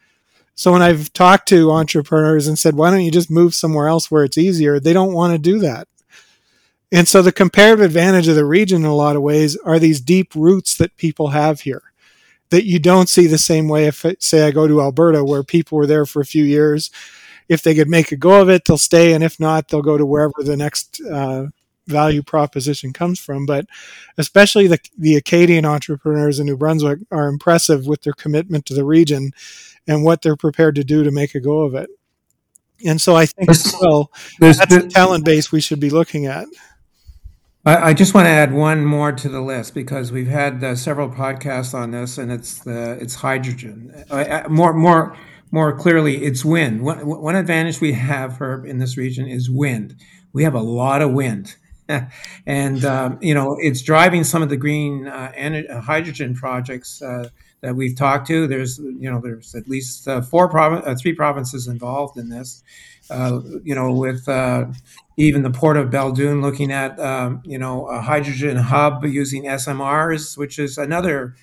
So when I've talked to entrepreneurs and said, why don't you just move somewhere else where it's easier? They don't want to do that. And so the comparative advantage of the region in a lot of ways are these deep roots that people have here that you don't see the same way if say I go to Alberta where people were there for a few years. If they could make a go of it, they'll stay. And if not, they'll go to wherever the next uh, value proposition comes from. But especially the, the Acadian entrepreneurs in New Brunswick are impressive with their commitment to the region and what they're prepared to do to make a go of it. And so I think as well, that's the talent base we should be looking at. I, I just want to add one more to the list because we've had uh, several podcasts on this, and it's the it's hydrogen. Uh, more more more clearly, it's wind. One, one advantage we have, Herb, in this region is wind. We have a lot of wind. and um, you know it's driving some of the green uh, and uh, hydrogen projects uh, that we've talked to. There's you know there's at least uh, four province, uh, three provinces involved in this. Uh, you know with even the port of Belledune looking at um, you know a hydrogen hub using SMRs, which is another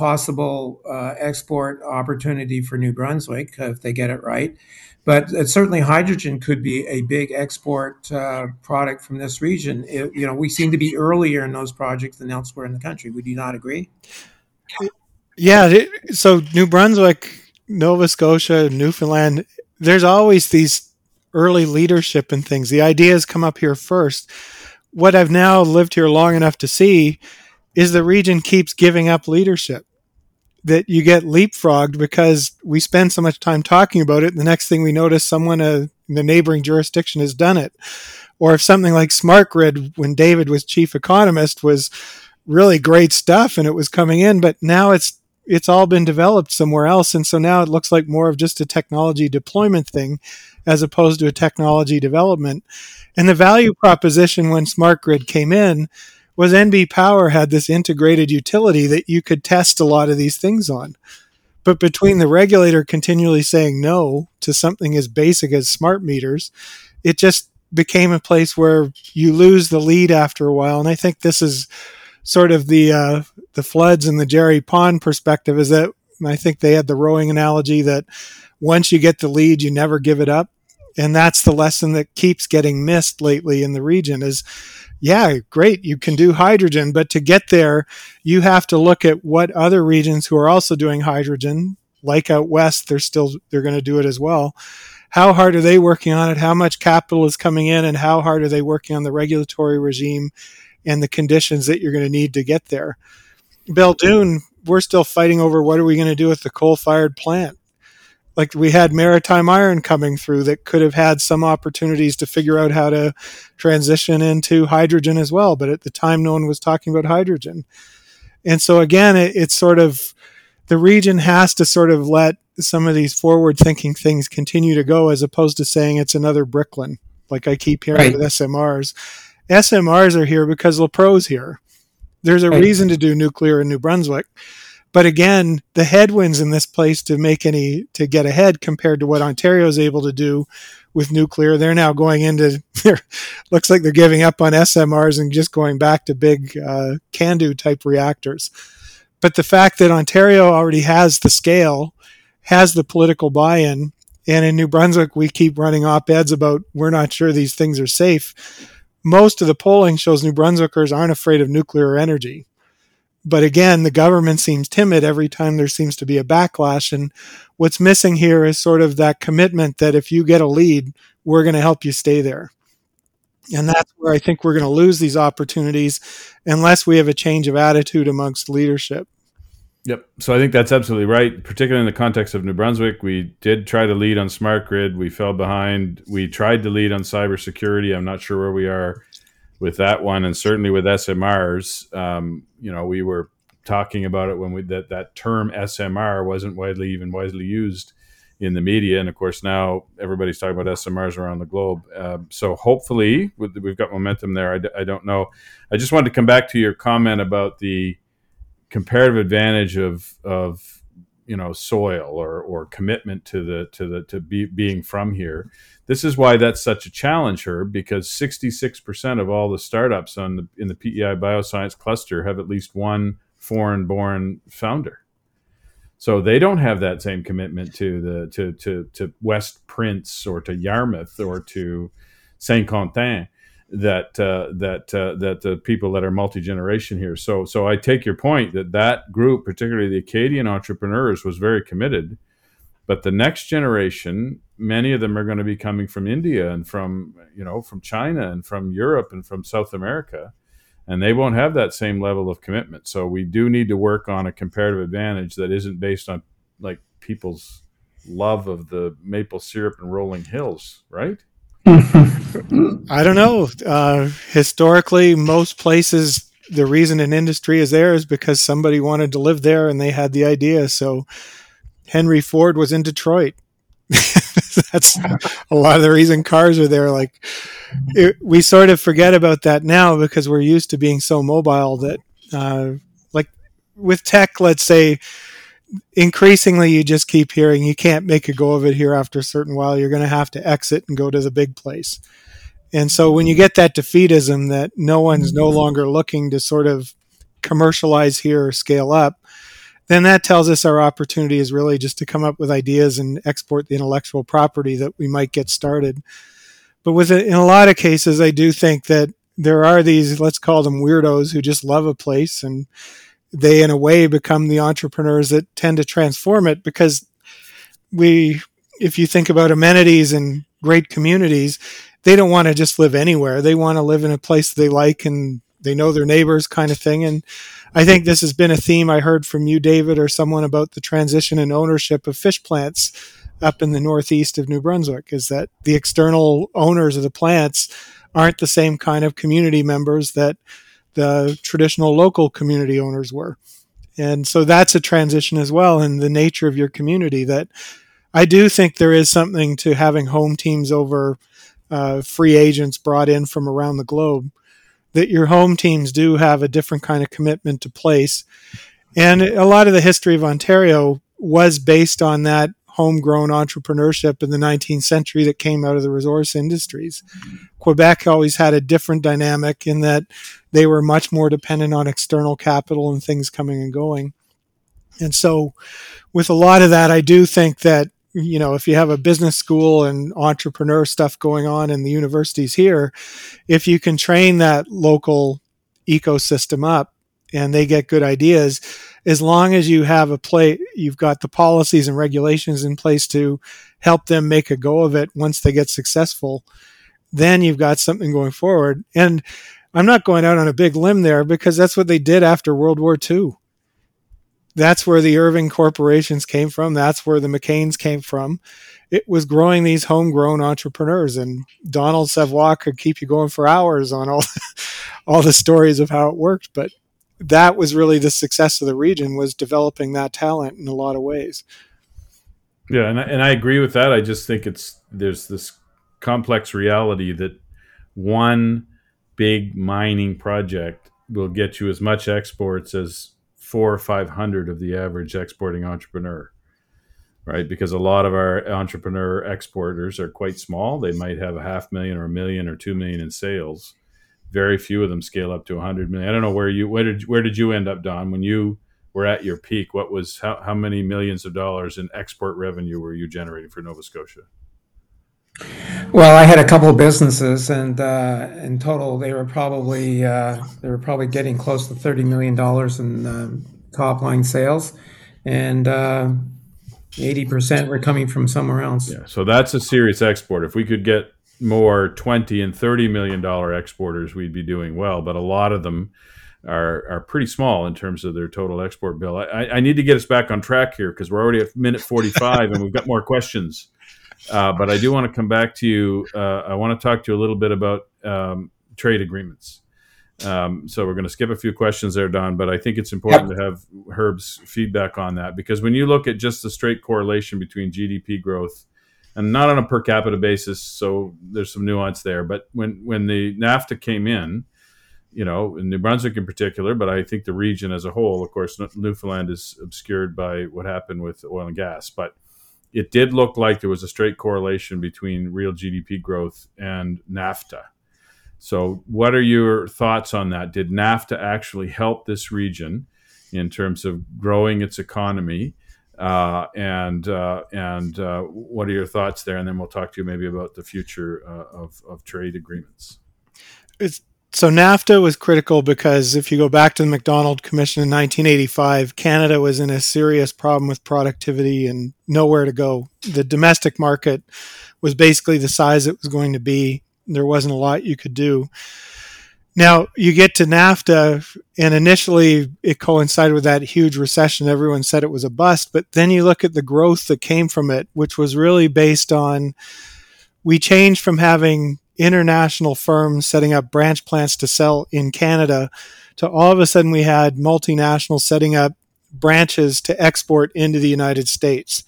possible export opportunity for New Brunswick if they get it right. But uh, certainly, hydrogen could be a big export uh, product from this region. It, you know, we seem to be earlier in those projects than elsewhere in the country. Would you not agree? Yeah. So New Brunswick, Nova Scotia, Newfoundland. There's always these early leadership and things. The ideas come up here first. What I've now lived here long enough to see is the region keeps giving up leadership that you get leapfrogged because we spend so much time talking about it. And the next thing we notice, someone uh, in the neighboring jurisdiction has done it. Or if something like smart grid, when David was chief economist, was really great stuff and it was coming in, but now it's it's all been developed somewhere else, and so now it looks like more of just a technology deployment thing, as opposed to a technology development. And the value proposition when smart grid came in was NB Power had this integrated utility that you could test a lot of these things on. But between the regulator continually saying no to something as basic as smart meters, it just became a place where you lose the lead after a while. And I think this is sort of the uh, the floods and the Jerry Pond perspective. Is that I think they had the rowing analogy that once you get the lead, you never give it up, and that's the lesson that keeps getting missed lately in the region. Is yeah, great, you can do hydrogen, but to get there, you have to look at what other regions who are also doing hydrogen, like out west, they're still they're going to do it as well. How hard are they working on it? How much capital is coming in, and how hard are they working on the regulatory regime and the conditions that you're going to need to get there? Belledune, we're still fighting over what are we going to do with the coal-fired plant like we had maritime iron coming through that could have had some opportunities to figure out how to transition into hydrogen as well. But at the time, no one was talking about hydrogen. And so again, it, it's sort of the region has to sort of let some of these forward thinking things continue to go as opposed to saying it's another Bricklin, like I keep hearing right. with SMRs. SMRs are here because Lepreau's here. There's a right. reason to do nuclear in New Brunswick but again, the headwinds in this place to make any to get ahead compared to what Ontario is able to do with nuclear, they're now going into. looks like they're giving up on SMRs and just going back to big uh, CANDU type reactors. But the fact that Ontario already has the scale, has the political buy-in, and in New Brunswick we keep running op-eds about we're not sure these things are safe. Most of the polling shows New Brunswickers aren't afraid of nuclear energy but again, the government seems timid every time there seems to be a backlash. And what's missing here is sort of that commitment that if you get a lead, we're going to help you stay there. And that's where I think we're going to lose these opportunities unless we have a change of attitude amongst leadership. Yep. So I think that's absolutely right, particularly in the context of New Brunswick. We did try to lead on smart grid. We fell behind. We tried to lead on cybersecurity. I'm not sure where we are with that one, and certainly with SMRs. Um, you know, we were talking about it when we that that term SMR wasn't widely even widely used in the media, and of course now everybody's talking about SMRs around the globe. Uh, so hopefully we've got momentum there. I d- I don't know. I just wanted to come back to your comment about the comparative advantage of of you know soil or or commitment to the to the to be, being from here. This is why that's such a challenge, Herb, because 66% of all the startups on the in the PEI bioscience cluster have at least one foreign-born founder. So they don't have that same commitment to the to to to West Prince or to Yarmouth or to Saint Quentin that uh, that uh, that the people that are multi generation here. So so I take your point that that group, particularly the Acadian entrepreneurs, was very committed. But the next generation, many of them are going to be coming from India and from you know from China and from Europe and from South America and they won't have that same level of commitment. So we do need to work on a comparative advantage that isn't based on like people's love of the maple syrup and rolling hills, right? I don't know. Uh, historically, most places, the reason an industry is there is because somebody wanted to live there and they had the idea. So Henry Ford was in Detroit. That's a lot of the reason cars are there. Like it, we sort of forget about that now because we're used to being so mobile that, uh, like with tech, let's say, increasingly you just keep hearing you can't make a go of it here after a certain while. You're going to have to exit and go to the big place. And so when you get that defeatism that no one's no longer looking to sort of commercialize here or scale up, then that tells us our opportunity is really just to come up with ideas and export the intellectual property that we might get started. But with it, in a lot of cases, I do think that there are these, let's call them weirdos who just love a place and they, in a way, become the entrepreneurs that tend to transform it because we, if you think about amenities and great communities, they don't want to just live anywhere. They want to live in a place they like and they know their neighbors kind of thing. And I think this has been a theme I heard from you, David, or someone about the transition in ownership of fish plants up in the northeast of New Brunswick is that the external owners of the plants aren't the same kind of community members that the traditional local community owners were. And so that's a transition as well in the nature of your community that I do think there is something to having home teams over uh, free agents brought in from around the globe that your home teams do have a different kind of commitment to place. And a lot of the history of Ontario was based on that homegrown entrepreneurship in the 19th century that came out of the resource industries. Quebec always had a different dynamic in that they were much more dependent on external capital and things coming and going. And so, with a lot of that, I do think that you know, if you have a business school and entrepreneur stuff going on in the universities here, if you can train that local ecosystem up and they get good ideas, as long as you have a play, you've got the policies and regulations in place to help them make a go of it once they get successful, then you've got something going forward. And I'm not going out on a big limb there because that's what they did after World War II that's where the Irving corporations came from. That's where the McCains came from. It was growing these homegrown entrepreneurs, and Donald Savoie could keep you going for hours on all all the stories of how it worked. But that was really the success of the region was developing that talent in a lot of ways. Yeah, and I, and I agree with that. I just think it's there's this complex reality that one big mining project will get you as much exports as four or five hundred of the average exporting entrepreneur right? Because a lot of our entrepreneur exporters are quite small. They might have a half million or a million or two million in sales. Very few of them scale up to 100 million. I don't know where you where did where did you end up don? When you were at your peak what was how, how many millions of dollars in export revenue were you generating for nova scotia well, I had a couple of businesses, and uh, in total, they were probably uh, they were probably getting close to thirty million dollars in um, top line sales, and uh, eighty percent were coming from somewhere else. Yeah, so that's a serious export. If we could get more twenty and thirty million dollar exporters, we'd be doing well. But a lot of them are are pretty small in terms of their total export bill. I, I need to get us back on track here because we're already at minute forty five, and we've got more questions. Uh, but I do want to come back to you. Uh, I want to talk to you a little bit about um, trade agreements. Um, so we're going to skip a few questions there, Don, but I think it's important yep. to have Herb's feedback on that because when you look at just the straight correlation between GDP growth and not on a per capita basis, so there's some nuance there. But when when the NAFTA came in, you know, in New Brunswick in particular, but I think the region as a whole, of course, Newfoundland is obscured by what happened with oil and gas, but it did look like there was a straight correlation between real GDP growth and NAFTA. So, what are your thoughts on that? Did NAFTA actually help this region in terms of growing its economy? Uh, and uh, and uh, what are your thoughts there? And then we'll talk to you maybe about the future uh, of, of trade agreements. It's so NAFTA was critical because if you go back to the Macdonald Commission in 1985, Canada was in a serious problem with productivity and nowhere to go. The domestic market was basically the size it was going to be. There wasn't a lot you could do. Now you get to NAFTA, and initially it coincided with that huge recession. Everyone said it was a bust, but then you look at the growth that came from it, which was really based on we changed from having international firms setting up branch plants to sell in Canada to all of a sudden we had multinationals setting up branches to export into the United States.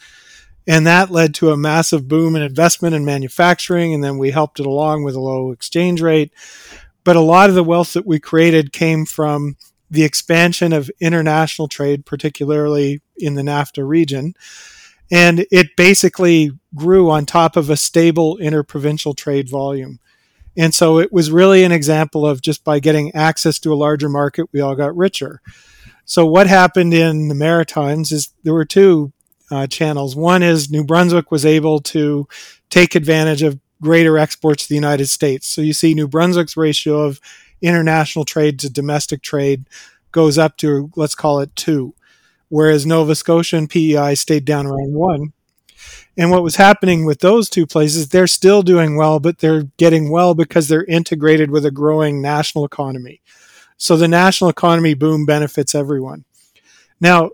And that led to a massive boom in investment in manufacturing. And then we helped it along with a low exchange rate. But a lot of the wealth that we created came from the expansion of international trade, particularly in the NAFTA region. And it basically grew on top of a stable interprovincial trade volume. And so it was really an example of just by getting access to a larger market, we all got richer. So what happened in the Maritimes is there were two uh, channels. One is New Brunswick was able to take advantage of greater exports to the United States. So you see New Brunswick's ratio of international trade to domestic trade goes up to, let's call it two, whereas Nova Scotia and PEI stayed down around one. And what was happening with those two places, they're still doing well, but they're getting well because they're integrated with a growing national economy. So the national economy boom benefits everyone. Now,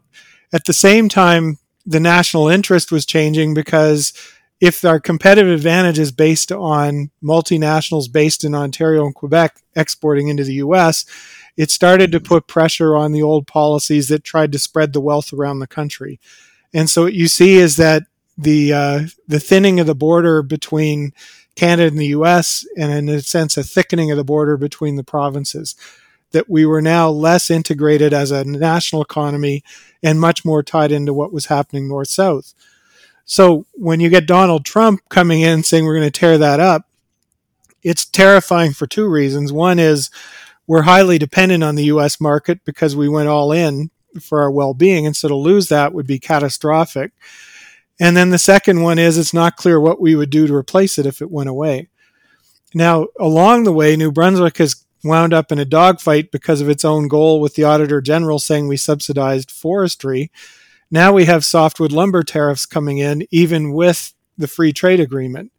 at the same time, the national interest was changing because if our competitive advantage is based on multinationals based in Ontario and Quebec exporting into the US, it started to put pressure on the old policies that tried to spread the wealth around the country. And so what you see is that the uh, the thinning of the border between Canada and the U.S. and in a sense a thickening of the border between the provinces. That we were now less integrated as a national economy and much more tied into what was happening north south. So when you get Donald Trump coming in saying we're going to tear that up, it's terrifying for two reasons. One is we're highly dependent on the US market because we went all in for our well being. And so to lose that would be catastrophic. And then the second one is it's not clear what we would do to replace it if it went away. Now, along the way, New Brunswick has wound up in a dogfight because of its own goal with the Auditor General saying we subsidized forestry. Now we have softwood lumber tariffs coming in, even with the free trade agreement.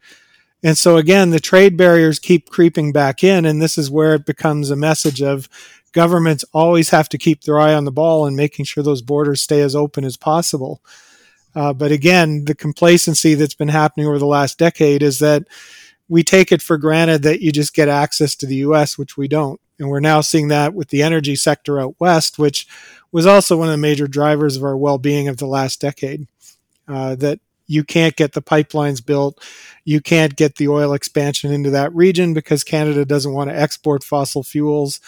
And so, again, the trade barriers keep creeping back in. And this is where it becomes a message of governments always have to keep their eye on the ball and making sure those borders stay as open as possible. Uh, but again, the complacency that's been happening over the last decade is that we take it for granted that you just get access to the US, which we don't. And we're now seeing that with the energy sector out west, which was also one of the major drivers of our well being of the last decade. Uh, that you can't get the pipelines built, you can't get the oil expansion into that region because Canada doesn't want to export fossil fuels.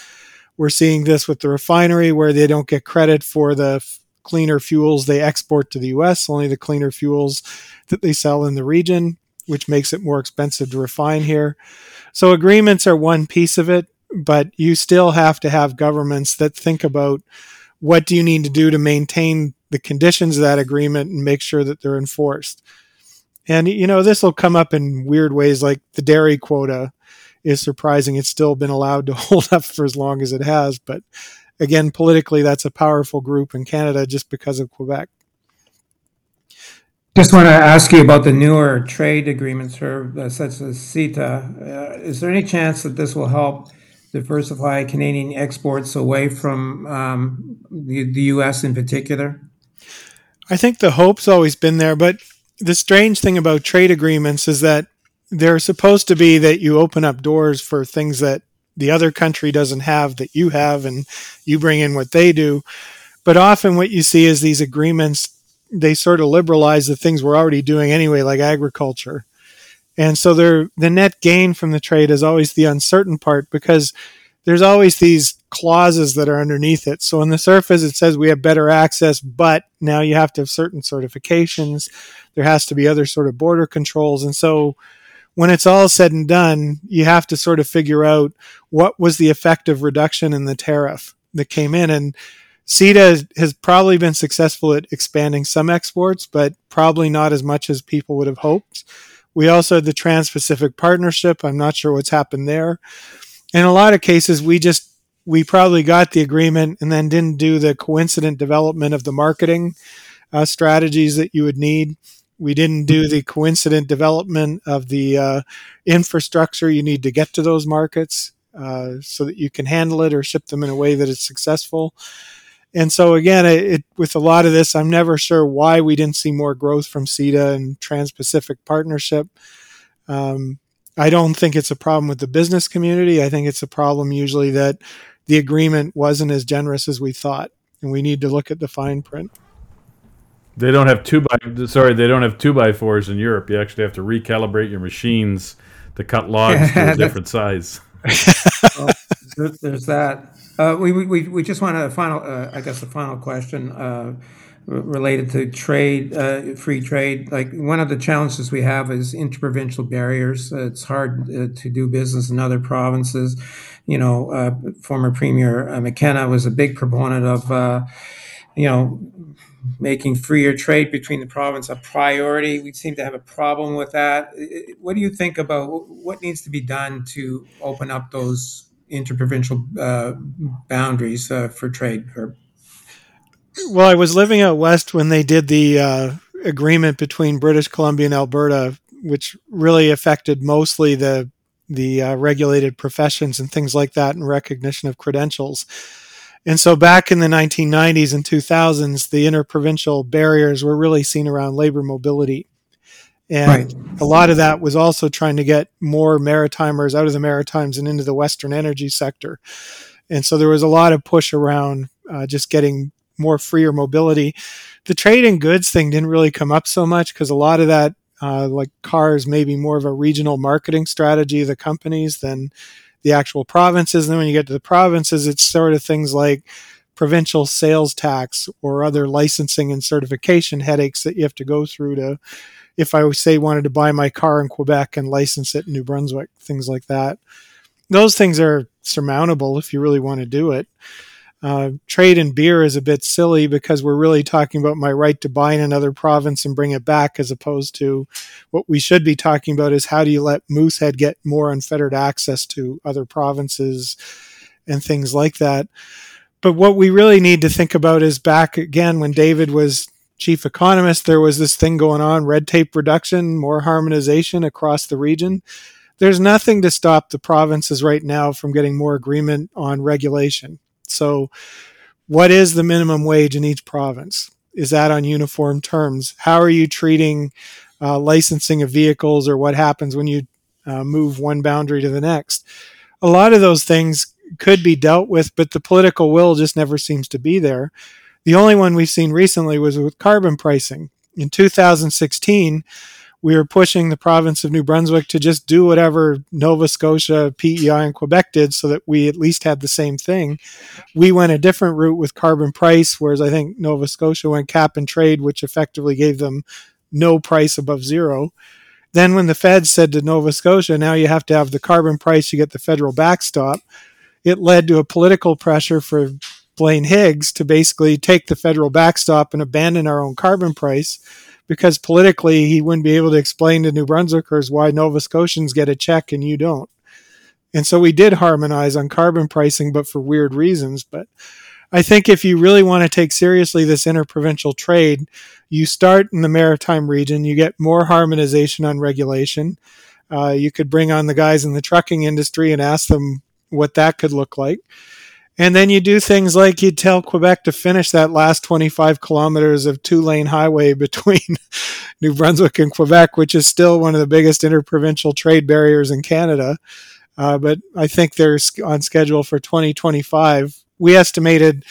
We're seeing this with the refinery where they don't get credit for the cleaner fuels they export to the US, only the cleaner fuels that they sell in the region, which makes it more expensive to refine here. So agreements are one piece of it, but you still have to have governments that think about what do you need to do to maintain the conditions of that agreement and make sure that they're enforced. And you know, this will come up in weird ways like the dairy quota is surprising it's still been allowed to hold up for as long as it has, but again, politically, that's a powerful group in Canada just because of Quebec. Just want to ask you about the newer trade agreements, for, uh, such as CETA. Uh, is there any chance that this will help diversify Canadian exports away from um, the, the U.S. in particular? I think the hope's always been there, but the strange thing about trade agreements is that they're supposed to be that you open up doors for things that the other country doesn't have that you have, and you bring in what they do. But often what you see is these agreements, they sort of liberalize the things we're already doing anyway, like agriculture. And so the net gain from the trade is always the uncertain part because there's always these clauses that are underneath it. So on the surface, it says we have better access, but now you have to have certain certifications. There has to be other sort of border controls. And so when it's all said and done, you have to sort of figure out what was the effective reduction in the tariff that came in. And CETA has probably been successful at expanding some exports, but probably not as much as people would have hoped. We also had the Trans Pacific Partnership. I'm not sure what's happened there. In a lot of cases, we just we probably got the agreement and then didn't do the coincident development of the marketing uh, strategies that you would need. We didn't do the coincident development of the uh, infrastructure you need to get to those markets uh, so that you can handle it or ship them in a way that is successful. And so again, it, it, with a lot of this, I'm never sure why we didn't see more growth from CETA and Trans-Pacific Partnership. Um, I don't think it's a problem with the business community. I think it's a problem usually that the agreement wasn't as generous as we thought, and we need to look at the fine print. They don't have two by sorry, they don't have two by fours in Europe. You actually have to recalibrate your machines to cut logs to a different size. well, there's that. Uh, we, we, we just want a final, uh, I guess, a final question uh, related to trade, uh, free trade. Like one of the challenges we have is interprovincial barriers. Uh, it's hard uh, to do business in other provinces. You know, former Premier McKenna was a big proponent of, you know, making freer trade between the province a priority. We seem to have a problem with that. What do you think about what needs to be done to open up those interprovincial uh, boundaries uh, for trade? Or... Well, I was living out west when they did the uh, agreement between British Columbia and Alberta, which really affected mostly the the uh, regulated professions and things like that, and recognition of credentials. And so back in the 1990s and 2000s, the interprovincial barriers were really seen around labor mobility. And right. a lot of that was also trying to get more maritimers out of the Maritimes and into the Western energy sector. And so there was a lot of push around uh, just getting more freer mobility. The trade in goods thing didn't really come up so much because a lot of that, uh, like cars, maybe more of a regional marketing strategy of the companies than the actual provinces. And then when you get to the provinces, it's sort of things like provincial sales tax or other licensing and certification headaches that you have to go through to, if I say wanted to buy my car in Quebec and license it in New Brunswick, things like that. Those things are surmountable if you really want to do it. Uh, trade in beer is a bit silly because we're really talking about my right to buy in another province and bring it back, as opposed to what we should be talking about is how do you let Moosehead get more unfettered access to other provinces and things like that. But what we really need to think about is back again when David was chief economist, there was this thing going on red tape reduction, more harmonization across the region. There's nothing to stop the provinces right now from getting more agreement on regulation so, what is the minimum wage in each province? Is that on uniform terms? How are you treating uh, licensing of vehicles or what happens when you uh, move one boundary to the next? A lot of those things could be dealt with, but the political will just never seems to be there. The only one we've seen recently was with carbon pricing. In 2016, we were pushing the province of New Brunswick to just do whatever Nova Scotia, PEI, and Quebec did so that we at least had the same thing. We went a different route with carbon price, whereas I think Nova Scotia went cap and trade, which effectively gave them no price above zero. Then, when the Fed said to Nova Scotia, now you have to have the carbon price, you get the federal backstop, it led to a political pressure for Blaine Higgs to basically take the federal backstop and abandon our own carbon price because politically he wouldn't be able to explain to New Brunswickers why Nova Scotians get a check and you don't. And so we did harmonize on carbon pricing, but for weird reasons. But I think if you really want to take seriously this interprovincial trade, you start in the maritime region, you get more harmonization on regulation. Uh, you could bring on the guys in the trucking industry and ask them what that could look like. And then you do things like you tell Quebec to finish that last 25 kilometers of two lane highway between New Brunswick and Quebec, which is still one of the biggest interprovincial trade barriers in Canada. uh, but I think they're on schedule for 2025. We estimated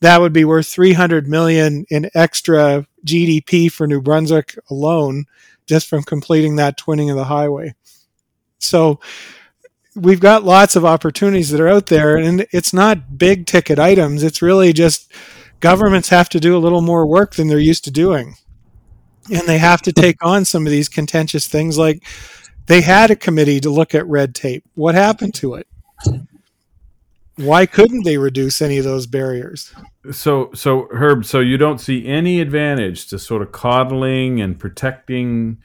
that would be worth 300 million in extra GDP for New Brunswick alone, just from completing that twinning of the highway. So we've got lots of opportunities that are out there, and it's not big ticket items. It's really just governments have to do a little more work than they're used to doing. And they have to take on some of these contentious things like they had a committee to look at red tape. What happened to it? Why couldn't they reduce any of those barriers? So, so Herb, so you don't see any advantage to sort of coddling and protecting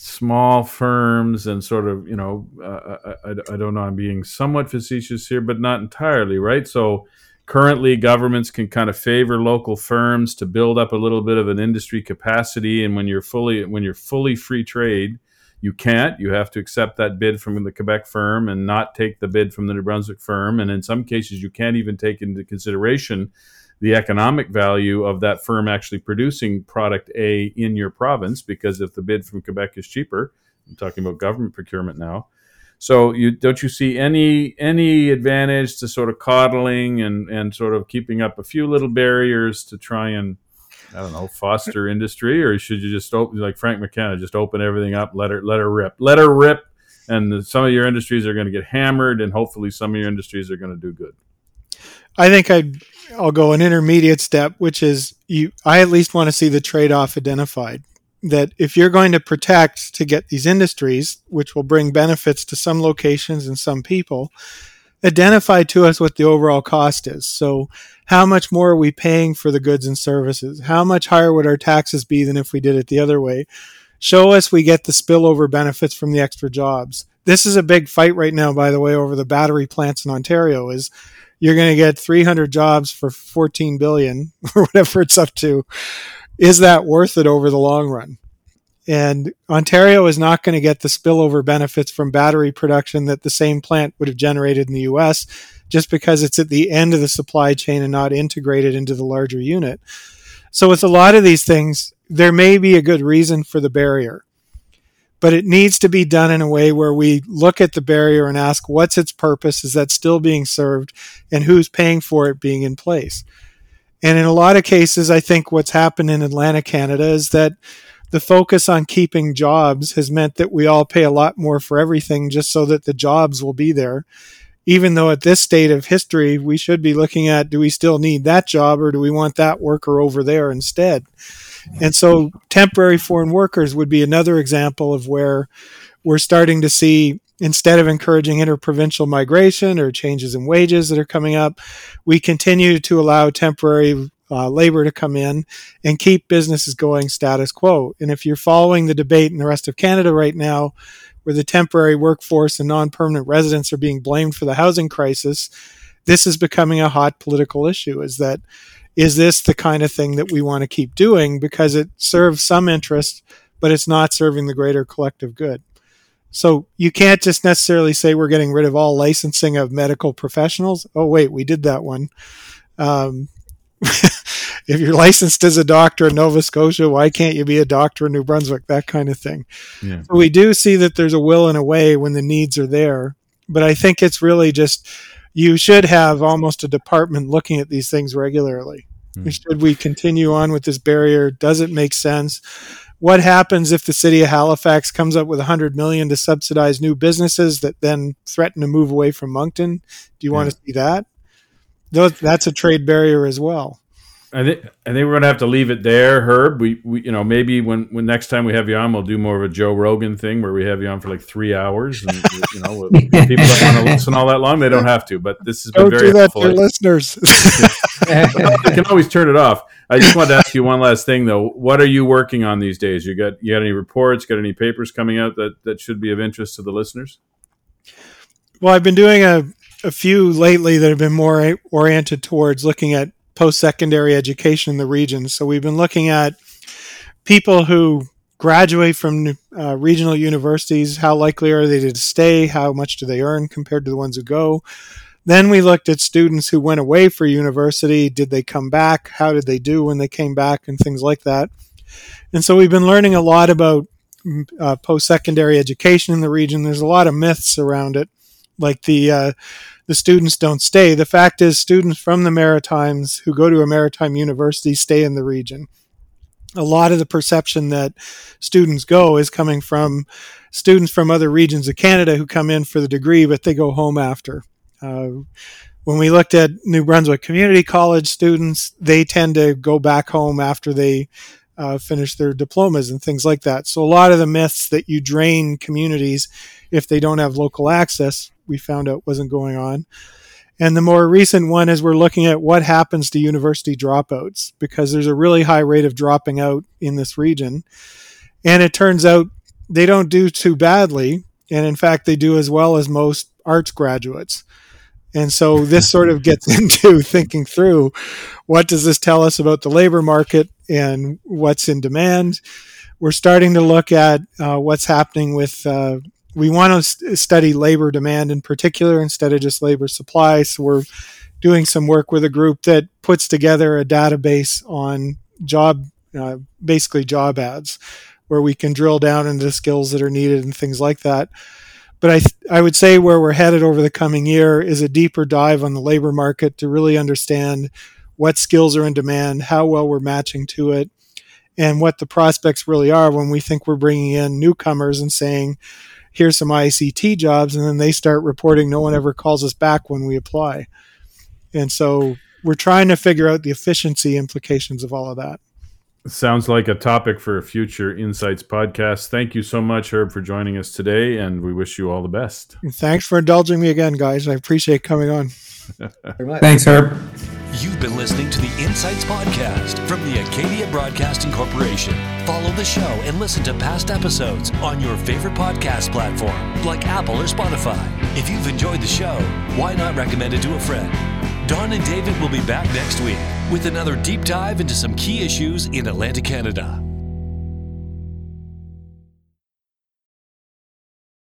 small firms and sort of, you know, uh, I, I, I don't know, I'm being somewhat facetious here, but not entirely, right? So, currently governments can kind of favor local firms to build up a little bit of an industry capacity and when you're fully when you're fully free trade you can't. You have to accept that bid from the Quebec firm and not take the bid from the New Brunswick firm. And in some cases, you can't even take into consideration the economic value of that firm actually producing product A in your province because if the bid from Quebec is cheaper, I'm talking about government procurement now. So you don't you see any any advantage to sort of coddling and and sort of keeping up a few little barriers to try and I don't know, foster industry, or should you just open like Frank McKenna, just open everything up, let her let her rip, let her rip, and some of your industries are going to get hammered, and hopefully some of your industries are going to do good. I think i I'll go an intermediate step, which is you. I at least want to see the trade off identified. That if you're going to protect to get these industries, which will bring benefits to some locations and some people, identify to us what the overall cost is. So, how much more are we paying for the goods and services? How much higher would our taxes be than if we did it the other way? Show us we get the spillover benefits from the extra jobs. This is a big fight right now, by the way, over the battery plants in Ontario. Is you're going to get 300 jobs for 14 billion or whatever it's up to. Is that worth it over the long run? And Ontario is not going to get the spillover benefits from battery production that the same plant would have generated in the US just because it's at the end of the supply chain and not integrated into the larger unit. So, with a lot of these things, there may be a good reason for the barrier, but it needs to be done in a way where we look at the barrier and ask what's its purpose? Is that still being served? And who's paying for it being in place? And in a lot of cases, I think what's happened in Atlantic Canada is that the focus on keeping jobs has meant that we all pay a lot more for everything just so that the jobs will be there. Even though at this state of history, we should be looking at do we still need that job or do we want that worker over there instead? And so temporary foreign workers would be another example of where we're starting to see instead of encouraging interprovincial migration or changes in wages that are coming up, we continue to allow temporary uh, labor to come in and keep businesses going status quo. And if you're following the debate in the rest of Canada right now, where the temporary workforce and non permanent residents are being blamed for the housing crisis, this is becoming a hot political issue. Is that is this the kind of thing that we want to keep doing because it serves some interest, but it's not serving the greater collective good? So you can't just necessarily say we're getting rid of all licensing of medical professionals. Oh wait, we did that one. Um, if you're licensed as a doctor in Nova Scotia, why can't you be a doctor in New Brunswick? That kind of thing. Yeah. So we do see that there's a will and a way when the needs are there. But I think it's really just you should have almost a department looking at these things regularly. Mm. Should we continue on with this barrier? Does it make sense? What happens if the city of Halifax comes up with 100 million to subsidize new businesses that then threaten to move away from Moncton? Do you yeah. want to see that? that's a trade barrier as well. I think I think we're gonna have to leave it there, Herb. We, we you know maybe when, when next time we have you on, we'll do more of a Joe Rogan thing where we have you on for like three hours, and you know people don't want to listen all that long, they don't have to. But this has been don't very do that helpful. To listeners, they can always turn it off. I just wanted to ask you one last thing though. What are you working on these days? You got you got any reports? Got any papers coming out that that should be of interest to the listeners? Well, I've been doing a a few lately that have been more oriented towards looking at post secondary education in the region. So we've been looking at people who graduate from uh, regional universities. How likely are they to stay? How much do they earn compared to the ones who go? Then we looked at students who went away for university. Did they come back? How did they do when they came back? And things like that. And so we've been learning a lot about mm, uh, post secondary education in the region. There's a lot of myths around it like the uh, the students don't stay. The fact is, students from the Maritimes who go to a maritime university stay in the region. A lot of the perception that students go is coming from students from other regions of Canada who come in for the degree, but they go home after. Uh, when we looked at New Brunswick Community College students, they tend to go back home after they uh, finish their diplomas and things like that. So a lot of the myths that you drain communities if they don't have local access, we found out wasn't going on. And the more recent one is we're looking at what happens to university dropouts because there's a really high rate of dropping out in this region. And it turns out they don't do too badly. And in fact, they do as well as most arts graduates. And so this sort of gets into thinking through what does this tell us about the labor market and what's in demand. We're starting to look at uh, what's happening with. Uh, we want to st- study labor demand in particular instead of just labor supply. So we're doing some work with a group that puts together a database on job, uh, basically job ads, where we can drill down into the skills that are needed and things like that. But I, th- I would say where we're headed over the coming year is a deeper dive on the labor market to really understand what skills are in demand, how well we're matching to it, and what the prospects really are when we think we're bringing in newcomers and saying, here's some ICT jobs, and then they start reporting no one ever calls us back when we apply. And so we're trying to figure out the efficiency implications of all of that. Sounds like a topic for a future Insights podcast. Thank you so much, Herb, for joining us today, and we wish you all the best. Thanks for indulging me again, guys. I appreciate coming on. Thanks, Herb. You've been listening to the Insights Podcast from the Acadia Broadcasting Corporation. Follow the show and listen to past episodes on your favorite podcast platform, like Apple or Spotify. If you've enjoyed the show, why not recommend it to a friend? Don and David will be back next week with another deep dive into some key issues in Atlantic Canada.